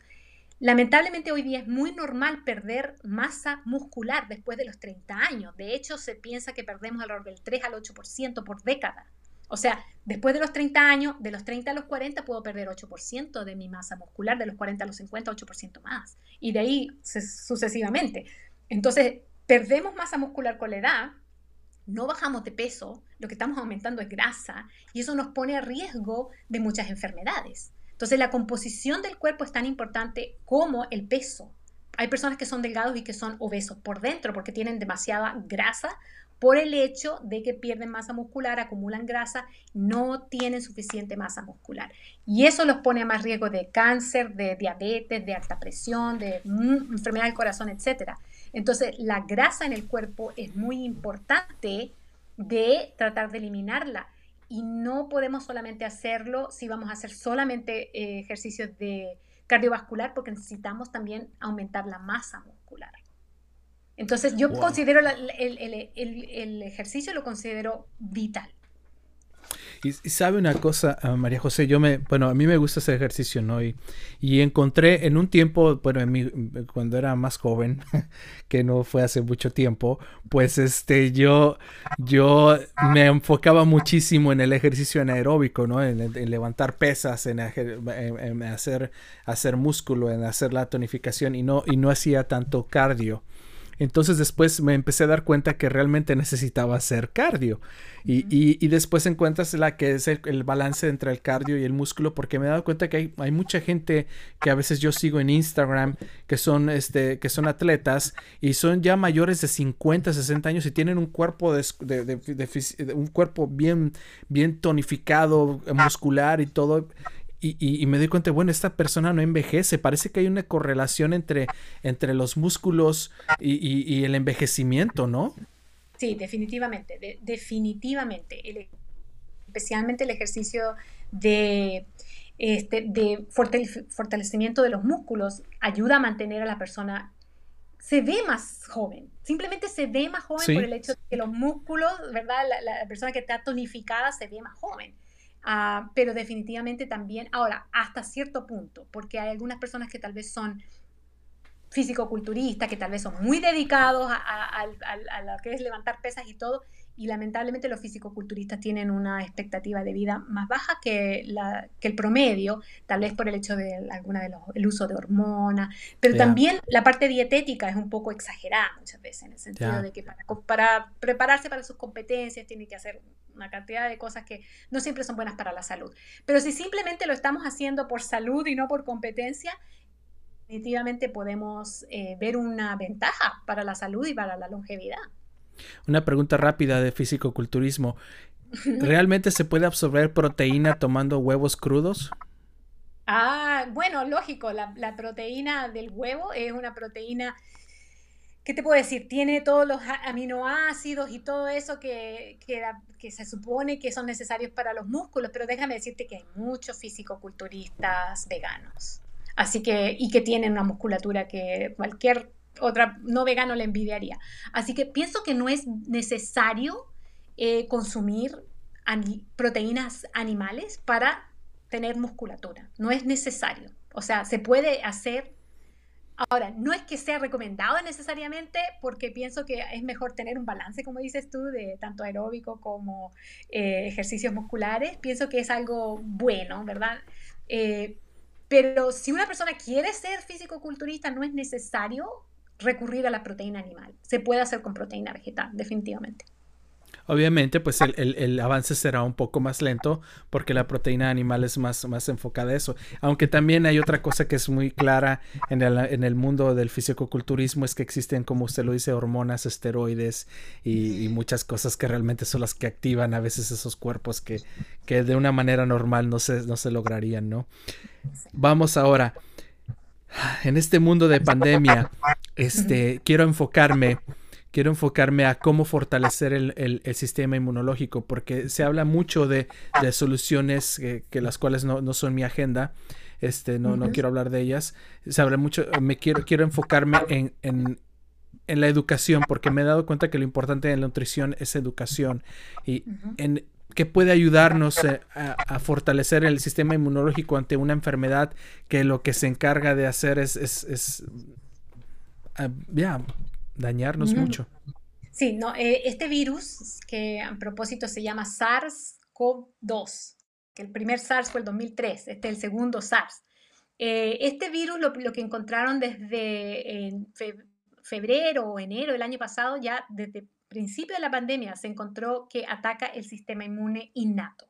Lamentablemente hoy día es muy normal perder masa muscular después de los 30 años. De hecho, se piensa que perdemos alrededor del 3 al 8% por década. O sea, después de los 30 años, de los 30 a los 40 puedo perder 8% de mi masa muscular, de los 40 a los 50, 8% más. Y de ahí sucesivamente. Entonces, perdemos masa muscular con la edad, no bajamos de peso, lo que estamos aumentando es grasa y eso nos pone a riesgo de muchas enfermedades. Entonces la composición del cuerpo es tan importante como el peso. Hay personas que son delgados y que son obesos por dentro porque tienen demasiada grasa por el hecho de que pierden masa muscular, acumulan grasa, no tienen suficiente masa muscular. Y eso los pone a más riesgo de cáncer, de diabetes, de alta presión, de enfermedad del corazón, etc. Entonces, la grasa en el cuerpo es muy importante de tratar de eliminarla. Y no podemos solamente hacerlo si vamos a hacer solamente eh, ejercicios de cardiovascular, porque necesitamos también aumentar la masa muscular. Entonces yo considero el, ejercicio lo considero vital. Y, sabe una cosa, ah, María José, yo me, bueno, a mí me gusta ese ejercicio, ¿no? Y, y encontré en un tiempo, bueno, en mi, cuando era más joven, que no fue hace mucho tiempo, pues este, yo, yo me enfocaba muchísimo en el ejercicio anaeróbico, ¿no? En, levantar pesas, en, en, hacer, hacer músculo, en hacer la tonificación y no, y no hacía tanto cardio. Entonces después me empecé a dar cuenta que realmente necesitaba hacer cardio. Y, después encuentras la que es el, balance entre el cardio y el músculo, porque me he dado cuenta que hay, mucha gente que a veces yo sigo en Instagram, que son, este, que son atletas y son ya mayores de 50, 60 años y tienen un cuerpo, de, un cuerpo bien, bien tonificado, muscular y todo. Y, me doy cuenta, bueno, esta persona no envejece. Parece que hay una correlación entre, entre los músculos y, el envejecimiento, ¿no? Sí, definitivamente, definitivamente. especialmente el ejercicio de, este, de fortalecimiento de los músculos ayuda a mantener a la persona, se ve más joven, simplemente se ve más joven por el hecho de que los músculos, ¿verdad? la persona que está tonificada se ve más joven. Ah, pero definitivamente también, ahora, hasta cierto punto, porque hay algunas personas que tal vez son físico-culturistas, que tal vez son muy dedicados a, lo que es levantar pesas y todo, y lamentablemente los fisicoculturistas tienen una expectativa de vida más baja que, la, que el promedio, tal vez por el hecho de alguna de los, el uso de hormonas, pero también la parte dietética es un poco exagerada muchas veces, en el sentido de que para, para, prepararse para sus competencias tiene que hacer una cantidad de cosas que no siempre son buenas para la salud. Pero si simplemente lo estamos haciendo por salud y no por competencia, definitivamente podemos eh, ver una ventaja para la salud y para la longevidad. Una pregunta rápida de físico-culturismo. ¿Realmente se puede absorber proteína tomando huevos crudos? Ah, bueno, lógico, la, proteína del huevo es una proteína, ¿qué te puedo decir? Tiene todos los aminoácidos y todo eso que, que, se supone que son necesarios para los músculos, pero déjame decirte que hay muchos físico-culturistas veganos. Así que, y que tienen una musculatura que cualquier otra no vegano le envidiaría. Así que pienso que no es necesario eh, consumir proteínas animales para tener musculatura. No es necesario. O sea, se puede hacer. Ahora, no es que sea recomendado necesariamente porque pienso que es mejor tener un balance, como dices tú, de tanto aeróbico como eh, ejercicios musculares. Pienso que es algo bueno, ¿verdad? Eh, pero si una persona quiere ser físico-culturista, no es necesario recurrir a la proteína animal. Se puede hacer con proteína vegetal, definitivamente. Obviamente, pues el, avance será un poco más lento porque la proteína animal es más, más enfocada a eso. Aunque también hay otra cosa que es muy clara en el, en el mundo del fisicoculturismo es que existen, como usted lo dice, hormonas, esteroides y, muchas cosas que realmente son las que activan a veces esos cuerpos que, que de una manera normal no se, no se lograrían, ¿no? Vamos ahora en este mundo de pandemia, este, quiero enfocarme, quiero enfocarme a cómo fortalecer el, sistema inmunológico, porque se habla mucho de, soluciones que, las cuales no, son mi agenda. Este, no, no quiero hablar de ellas. Se habla mucho, me quiero, quiero enfocarme en, en, la educación, porque me he dado cuenta que lo importante en la nutrición es educación. Y en, que puede ayudarnos eh, a, fortalecer el sistema inmunológico ante una enfermedad que lo que se encarga de hacer es, es, ah, dañarnos mucho. Sí, no, eh, este virus que a propósito se llama SARS-CoV-2, que el primer SARS fue el 2003, este es el segundo SARS. Eh, este virus lo, que encontraron desde febrero o enero del año pasado, ya desde principio de la pandemia se encontró que ataca el sistema inmune innato,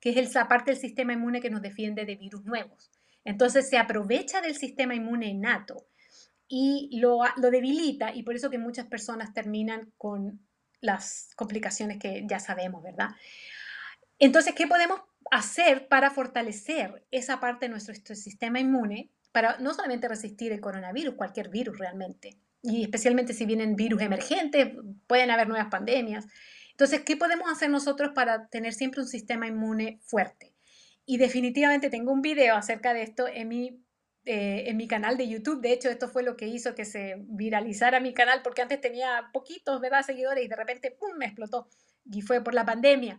que es esa parte del sistema inmune que nos defiende de virus nuevos. Entonces se aprovecha del sistema inmune innato y lo, lo debilita y por eso que muchas personas terminan con las complicaciones que ya sabemos, ¿verdad? Entonces, ¿qué podemos hacer para fortalecer esa parte de nuestro sistema inmune para no solamente resistir el coronavirus, cualquier virus realmente, y especialmente si vienen virus emergentes, pueden haber nuevas pandemias. Entonces, ¿qué podemos hacer nosotros para tener siempre un sistema inmune fuerte? Y definitivamente tengo un video acerca de esto en mi, eh, en mi canal de YouTube. De hecho, esto fue lo que hizo que se viralizara mi canal, porque antes tenía poquitos, ¿verdad? Seguidores y de repente, ¡pum!, me explotó. Y fue por la pandemia.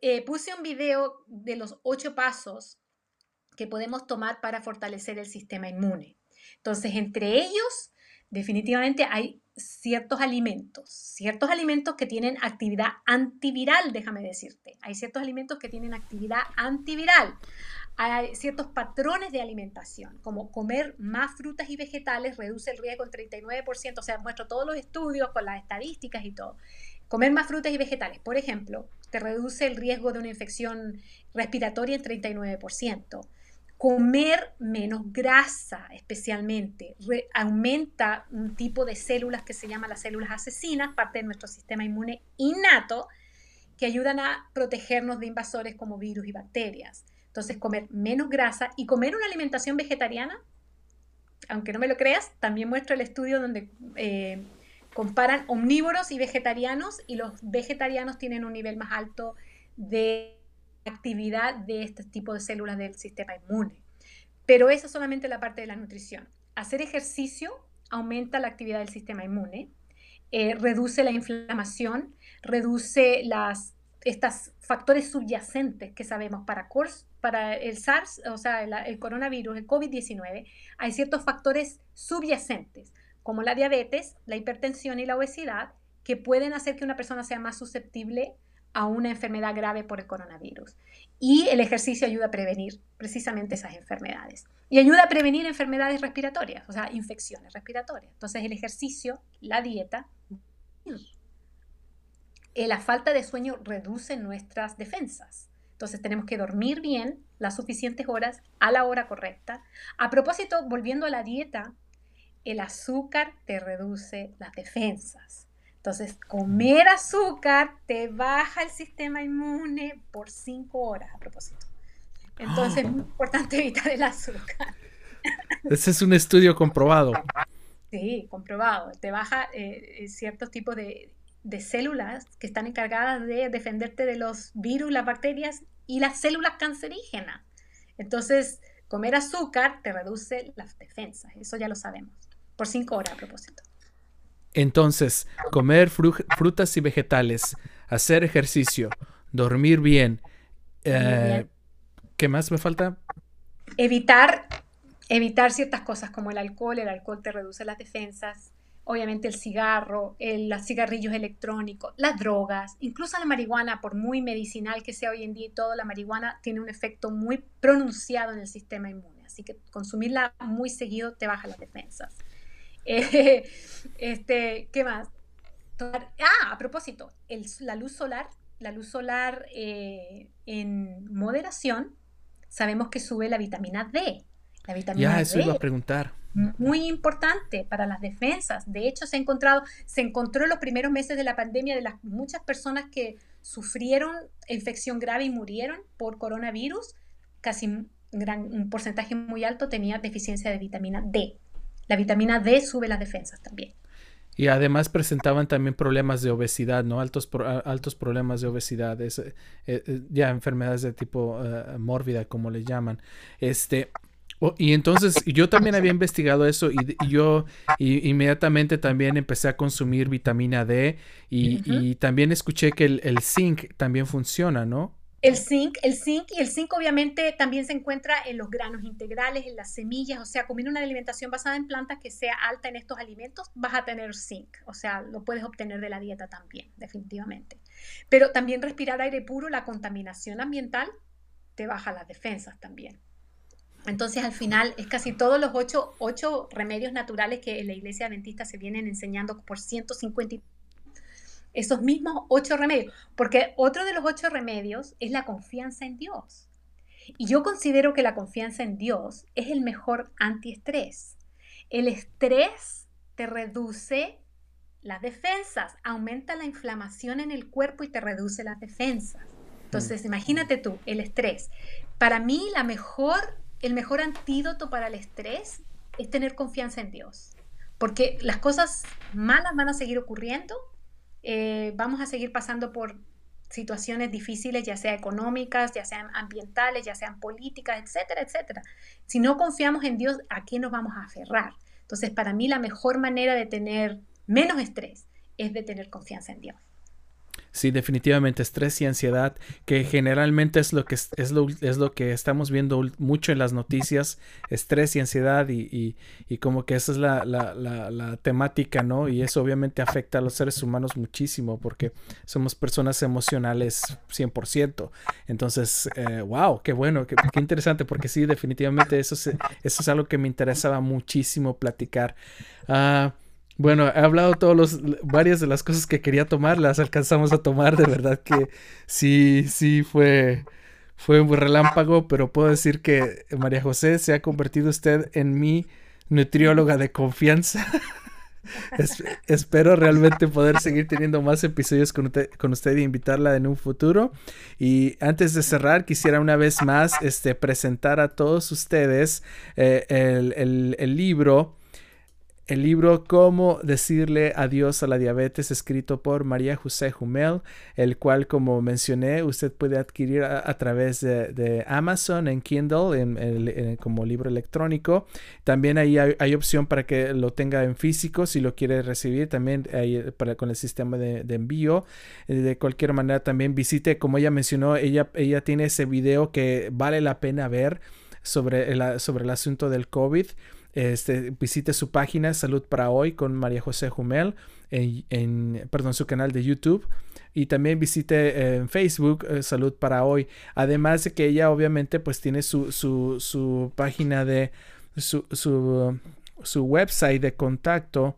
Eh, puse un video de los ocho pasos que podemos tomar para fortalecer el sistema inmune. Entonces, entre ellos, definitivamente hay ciertos alimentos, ciertos alimentos que tienen actividad antiviral, déjame decirte. Hay ciertos alimentos que tienen actividad antiviral. Hay ciertos patrones de alimentación, como comer más frutas y vegetales reduce el riesgo en 39%, o sea, muestro todos los estudios con las estadísticas y todo. Comer más frutas y vegetales, por ejemplo, te reduce el riesgo de una infección respiratoria en 39%. Comer menos grasa especialmente aumenta un tipo de células que se llama las células asesinas, parte de nuestro sistema inmune innato, que ayudan a protegernos de invasores como virus y bacterias. Entonces, comer menos grasa y comer una alimentación vegetariana, aunque no me lo creas, también muestra el estudio donde eh, comparan omnívoros y vegetarianos y los vegetarianos tienen un nivel más alto de actividad de este tipo de células del sistema inmune. Pero esa es solamente la parte de la nutrición. Hacer ejercicio aumenta la actividad del sistema inmune, eh, reduce la inflamación, reduce las estos factores subyacentes que sabemos para, para el SARS, o sea, el coronavirus, el COVID-19, hay ciertos factores subyacentes como la diabetes, la hipertensión y la obesidad, que pueden hacer que una persona sea más susceptible a una enfermedad grave por el coronavirus. Y el ejercicio ayuda a prevenir precisamente esas enfermedades. Y ayuda a prevenir enfermedades respiratorias, o sea, infecciones respiratorias. Entonces el ejercicio, la dieta, eh, la falta de sueño reduce nuestras defensas. Entonces tenemos que dormir bien las suficientes horas a la hora correcta. A propósito, volviendo a la dieta, el azúcar te reduce las defensas. Entonces, comer azúcar te baja el sistema inmune por cinco horas a propósito. Entonces, es muy importante evitar el azúcar. Ese es un estudio comprobado. Sí, comprobado. Te baja eh, ciertos tipos de, de, células que están encargadas de defenderte de los virus, las bacterias y las células cancerígenas. Entonces, comer azúcar te reduce las defensas. Eso ya lo sabemos por cinco horas a propósito. Entonces, comer frutas y vegetales, hacer ejercicio, dormir bien. Eh, ¿Qué más me falta? Evitar, evitar ciertas cosas como el alcohol. El alcohol te reduce las defensas. Obviamente el cigarro, el, los cigarrillos electrónicos, las drogas, incluso la marihuana, por muy medicinal que sea hoy en día y todo, la marihuana tiene un efecto muy pronunciado en el sistema inmune. Así que consumirla muy seguido te baja las defensas. este, ¿Qué más? Ah, a propósito, la luz solar, la luz solar eh, en moderación, sabemos que sube la vitamina D. La vitamina ya, eso iba a preguntar. Muy importante para las defensas. De hecho, se ha encontrado, se encontró en los primeros meses de la pandemia de las muchas personas que sufrieron infección grave y murieron por coronavirus, casi un, gran, porcentaje muy alto tenía deficiencia de vitamina D. La vitamina D sube las defensas también. Y además presentaban también problemas de obesidad, ¿no? Altos, altos problemas de obesidad, es, eh, eh, ya enfermedades de tipo uh, mórbida, como le llaman. Este, y entonces yo también había investigado eso y, yo inmediatamente también empecé a consumir vitamina D y, también escuché que el, el zinc también funciona, ¿no? El zinc, el zinc y el zinc obviamente también se encuentra en los granos integrales, en las semillas, o sea, comiendo una alimentación basada en plantas que sea alta en estos alimentos, vas a tener zinc, o sea, lo puedes obtener de la dieta también, definitivamente. Pero también respirar aire puro, la contaminación ambiental te baja las defensas también. Entonces, al final, es casi todos los ocho, ocho remedios naturales que en la iglesia adventista se vienen enseñando por 150 esos mismos ocho remedios, porque otro de los ocho remedios es la confianza en Dios. Y yo considero que la confianza en Dios es el mejor antiestrés. El estrés te reduce las defensas, aumenta la inflamación en el cuerpo y te reduce las defensas. Entonces, imagínate tú, el estrés. Para mí, la mejor, el mejor antídoto para el estrés es tener confianza en Dios. Porque las cosas malas van a seguir ocurriendo, eh, vamos a seguir pasando por situaciones difíciles, ya sea económicas, ya sean ambientales, ya sean políticas, etcétera, etcétera. Si no confiamos en Dios, ¿a qué nos vamos a aferrar? Entonces, para mí la mejor manera de tener menos estrés es de tener confianza en Dios. Sí, definitivamente estrés y ansiedad, que generalmente es lo que es, lo, es lo que estamos viendo mucho en las noticias, estrés y ansiedad y, y, como que esa es la, la, la, temática, ¿no? Y eso obviamente afecta a los seres humanos muchísimo porque somos personas emocionales 100%. Entonces, eh, wow, qué bueno, qué, interesante, porque sí, definitivamente eso es, eso es algo que me interesaba muchísimo platicar. Ah, bueno, he hablado todos los, varias de las cosas que quería tomar, las alcanzamos a tomar, de verdad que sí, sí fue, fue un relámpago, pero puedo decir que María José se ha convertido usted en mi nutrióloga de confianza. espero realmente poder seguir teniendo más episodios con usted, con usted e invitarla en un futuro. Y antes de cerrar, quisiera una vez más este, presentar a todos ustedes eh, el, el libro el libro Cómo decirle adiós a la diabetes, escrito por María José Jumel, el cual, como mencioné, usted puede adquirir a, través de, Amazon en Kindle, en, como libro electrónico. También ahí hay, opción para que lo tenga en físico, si lo quiere recibir, también para, con el sistema de, envío. Eh, de cualquier manera, también visite, como ella mencionó, ella, ella tiene ese video que vale la pena ver sobre sobre el asunto del COVID. Este, visite su página Salud para Hoy con María José Jumel en, perdón, su canal de YouTube y también visite eh, en Facebook eh, Salud para Hoy. Además de que ella obviamente pues tiene su, su, su página de su, su, su website de contacto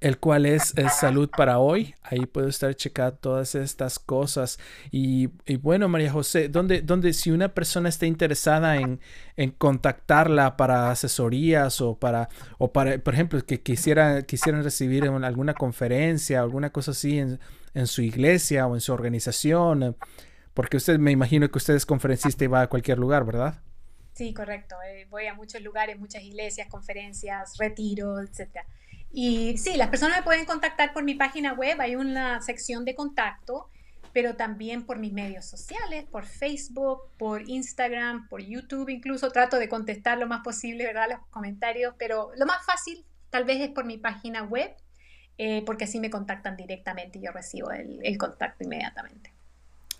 el cual es, salud para hoy. Ahí puedo estar checando todas estas cosas. Y, bueno, María José, ¿dónde, dónde si una persona está interesada en, en, contactarla para asesorías o para, o para, por ejemplo, que quisiera, quisieran recibir alguna conferencia alguna cosa así en, en, su iglesia o en su organización? Porque usted, me imagino que usted es conferencista y va a cualquier lugar, ¿verdad? Sí, correcto. Eh, voy a muchos lugares, muchas iglesias, conferencias, retiros, etcétera. Y sí, las personas me pueden contactar por mi página web, hay una sección de contacto, pero también por mis medios sociales, por Facebook, por Instagram, por YouTube, incluso trato de contestar lo más posible, ¿verdad? Los comentarios, pero lo más fácil tal vez es por mi página web, eh, porque así me contactan directamente y yo recibo el contacto inmediatamente.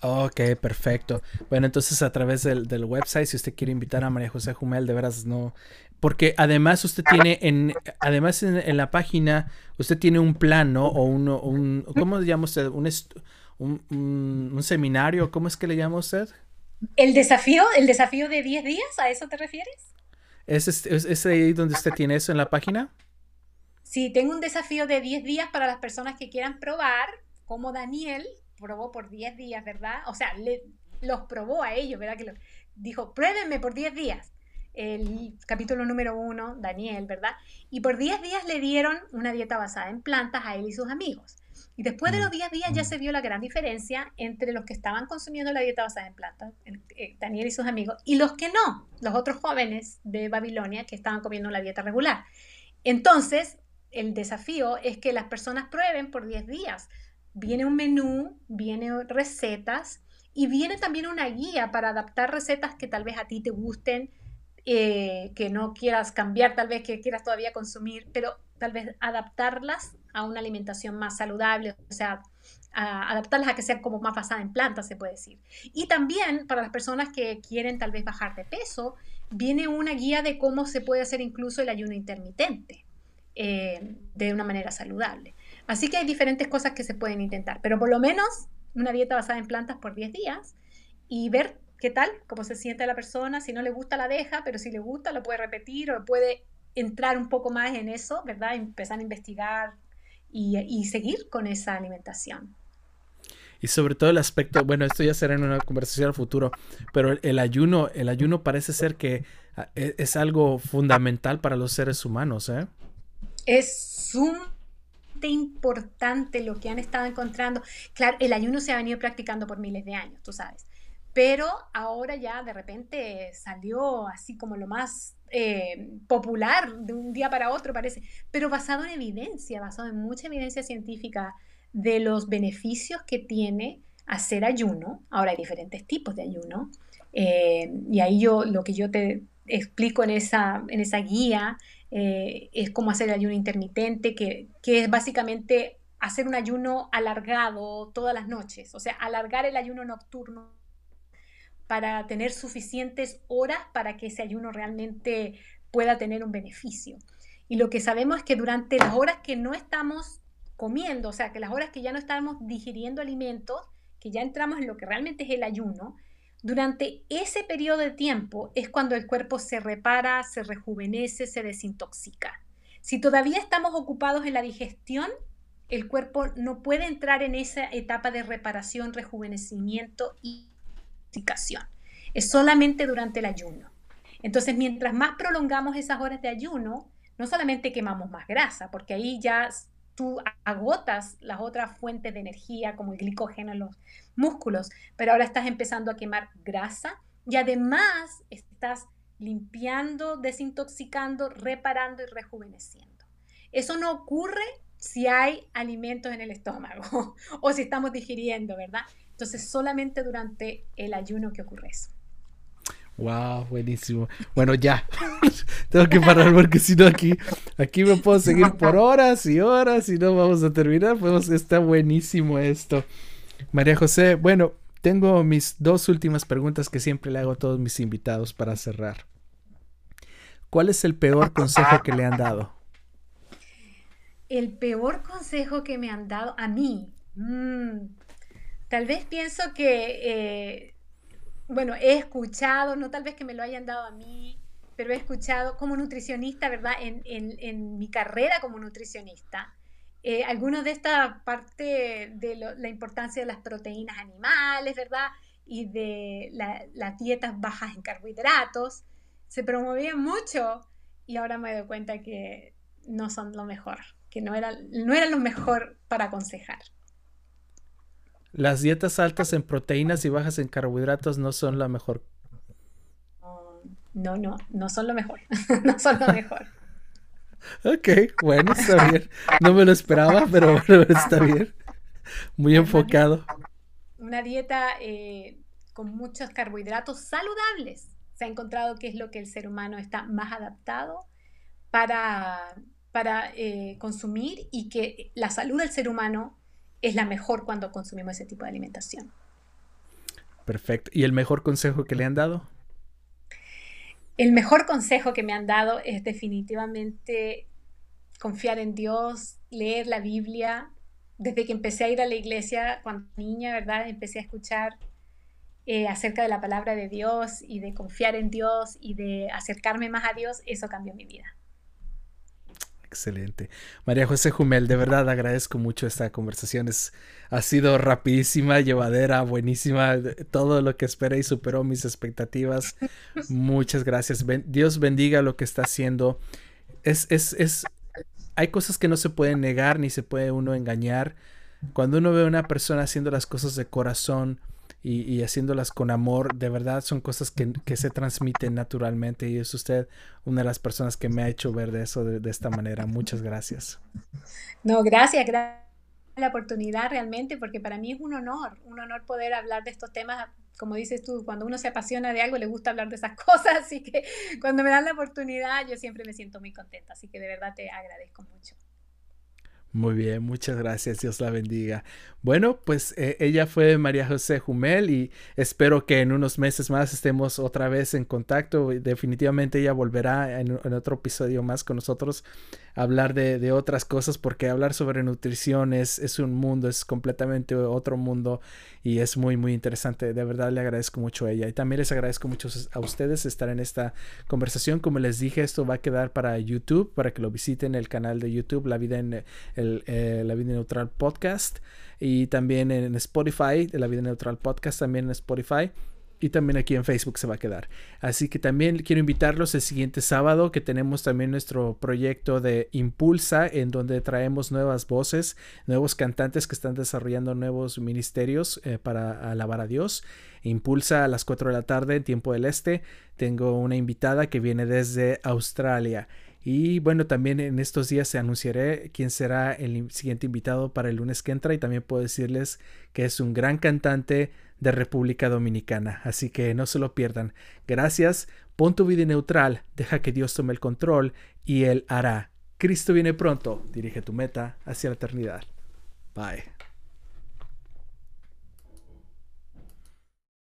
Ok, perfecto. Bueno, entonces a través del, website, si usted quiere invitar a María José Jumel, de veras no. Porque además usted tiene en, además en, la página, usted tiene un plan, ¿no? O un, un ¿cómo le llama usted? Un, un, un, seminario, ¿cómo es que le llama usted? El desafío, el desafío de 10 días, ¿a eso te refieres? ¿Es, es, es ahí donde usted tiene eso en la página? Sí, tengo un desafío de 10 días para las personas que quieran probar, como Daniel, probó por 10 días, ¿verdad? O sea, le, los probó a ellos, ¿verdad? Que dijo, pruébenme por 10 días. El capítulo número uno, Daniel, ¿verdad? Y por 10 días le dieron una dieta basada en plantas a él y sus amigos. Y después de los 10 días ya se vio la gran diferencia entre los que estaban consumiendo la dieta basada en plantas, eh, Daniel y sus amigos, y los que no, los otros jóvenes de Babilonia que estaban comiendo la dieta regular. Entonces, el desafío es que las personas prueben por 10 días viene un menú, viene recetas y viene también una guía para adaptar recetas que tal vez a ti te gusten, eh, que no quieras cambiar, tal vez que quieras todavía consumir, pero tal vez adaptarlas a una alimentación más saludable, o sea, adaptarlas a que sean como más basadas en plantas, se puede decir. Y también para las personas que quieren tal vez bajar de peso, viene una guía de cómo se puede hacer incluso el ayuno intermitente eh, de una manera saludable. Así que hay diferentes cosas que se pueden intentar, pero por lo menos una dieta basada en plantas por 10 días y ver qué tal, cómo se siente la persona, si no le gusta la deja, pero si le gusta lo puede repetir o puede entrar un poco más en eso, ¿verdad? Empezar a investigar y, seguir con esa alimentación. Y sobre todo el aspecto, bueno, esto ya será en una conversación al futuro, pero el, ayuno, el ayuno parece ser que ah, e, es, algo fundamental para los seres humanos, ¿eh? Es sumamente importante lo que han estado encontrando. Claro, el ayuno se ha venido practicando por miles de años, tú sabes, pero ahora ya de repente salió así como lo más eh, popular de un día para otro, parece, pero basado en evidencia, basado en mucha evidencia científica de los beneficios que tiene hacer ayuno. Ahora hay diferentes tipos de ayuno. Eh, y ahí yo lo que yo te explico en esa, en esa guía eh, es cómo hacer el ayuno intermitente, que, que es básicamente hacer un ayuno alargado todas las noches, o sea, alargar el ayuno nocturno para tener suficientes horas para que ese ayuno realmente pueda tener un beneficio. Y lo que sabemos es que durante las horas que no estamos comiendo, o sea, que las horas que ya no estamos digiriendo alimentos, que ya entramos en lo que realmente es el ayuno, durante ese periodo de tiempo es cuando el cuerpo se repara, se rejuvenece, se desintoxica. Si todavía estamos ocupados en la digestión, el cuerpo no puede entrar en esa etapa de reparación, rejuvenecimiento y Es solamente durante el ayuno. Entonces, mientras más prolongamos esas horas de ayuno, no solamente quemamos más grasa, porque ahí ya tú agotas las otras fuentes de energía como el glicógeno en los músculos, pero ahora estás empezando a quemar grasa y además estás limpiando, desintoxicando, reparando y rejuveneciendo. Eso no ocurre si hay alimentos en el estómago o si estamos digiriendo, ¿verdad? Entonces solamente durante el ayuno que ocurre eso. Wow, buenísimo. Bueno, ya. Tengo que parar porque si no aquí, aquí me puedo seguir por horas y horas y no vamos a terminar. Pues está buenísimo esto. María José, bueno, tengo mis dos últimas preguntas que siempre le hago a todos mis invitados para cerrar. ¿Cuál es el peor consejo que le han dado? El peor consejo que me han dado a mí. Mm, tal vez pienso que eh, bueno, he escuchado, no tal vez que me lo hayan dado a mí, pero he escuchado como nutricionista, ¿verdad? En, mi carrera como nutricionista, eh, algunos de esta parte de la importancia de las proteínas animales, ¿verdad? Y de las dietas bajas en carbohidratos, se promovían mucho y ahora me doy cuenta que no son lo mejor, que no, era, no eran lo mejor para aconsejar. Las dietas altas en proteínas y bajas en carbohidratos no son la mejor. No, no, no son lo mejor. no son lo mejor. ok, bueno, está bien. No me lo esperaba, pero bueno, está bien. Muy enfocado. Una dieta eh, con muchos carbohidratos saludables. Se ha encontrado que es lo que el ser humano está más adaptado para, para eh, consumir y que la salud del ser humano es la mejor cuando consumimos ese tipo de alimentación. Perfecto. ¿Y el mejor consejo que le han dado? El mejor consejo que me han dado es definitivamente confiar en Dios, leer la Biblia. Desde que empecé a ir a la iglesia cuando niña, ¿verdad? Empecé a escuchar eh, acerca de la palabra de Dios y de confiar en Dios y de acercarme más a Dios, eso cambió mi vida. Excelente. María José Jumel, de verdad agradezco mucho esta conversación. Es, ha sido rapidísima, llevadera, buenísima. Todo lo que esperé y superó mis expectativas. Muchas gracias. Dios bendiga lo que está haciendo. Es, es, es, hay cosas que no se pueden negar ni se puede uno engañar. Cuando uno ve a una persona haciendo las cosas de corazón, y, haciéndolas con amor, de verdad son cosas que, se transmiten naturalmente y es usted una de las personas que me ha hecho ver de eso de, esta manera. Muchas gracias. No, gracias, gracias la oportunidad realmente, porque para mí es un honor, un honor poder hablar de estos temas. Como dices tú, cuando uno se apasiona de algo, le gusta hablar de esas cosas, así que cuando me dan la oportunidad, yo siempre me siento muy contenta, así que de verdad te agradezco mucho. Muy bien, muchas gracias, Dios la bendiga. Bueno, pues eh, ella fue María José Jumel y espero que en unos meses más estemos otra vez en contacto. Definitivamente ella volverá en, otro episodio más con nosotros hablar de, otras cosas porque hablar sobre nutrición es, es un mundo, es completamente otro mundo y es muy, muy interesante. De verdad le agradezco mucho a ella y también les agradezco mucho a ustedes estar en esta conversación. Como les dije, esto va a quedar para YouTube, para que lo visiten el canal de YouTube, La Vida en el, eh, La Vida Neutral Podcast y también en Spotify, de La Vida Neutral Podcast, también en Spotify. Y también aquí en Facebook se va a quedar. Así que también quiero invitarlos el siguiente sábado que tenemos también nuestro proyecto de Impulsa en donde traemos nuevas voces, nuevos cantantes que están desarrollando nuevos ministerios eh, para alabar a Dios. Impulsa a las 4 de la tarde en tiempo del este. Tengo una invitada que viene desde Australia. Y bueno, también en estos días se anunciaré quién será el siguiente invitado para el lunes que entra y también puedo decirles que es un gran cantante de República Dominicana. Así que no se lo pierdan. Gracias. Pon tu vida neutral, deja que Dios tome el control y Él hará. Cristo viene pronto. Dirige tu meta hacia la eternidad. Bye.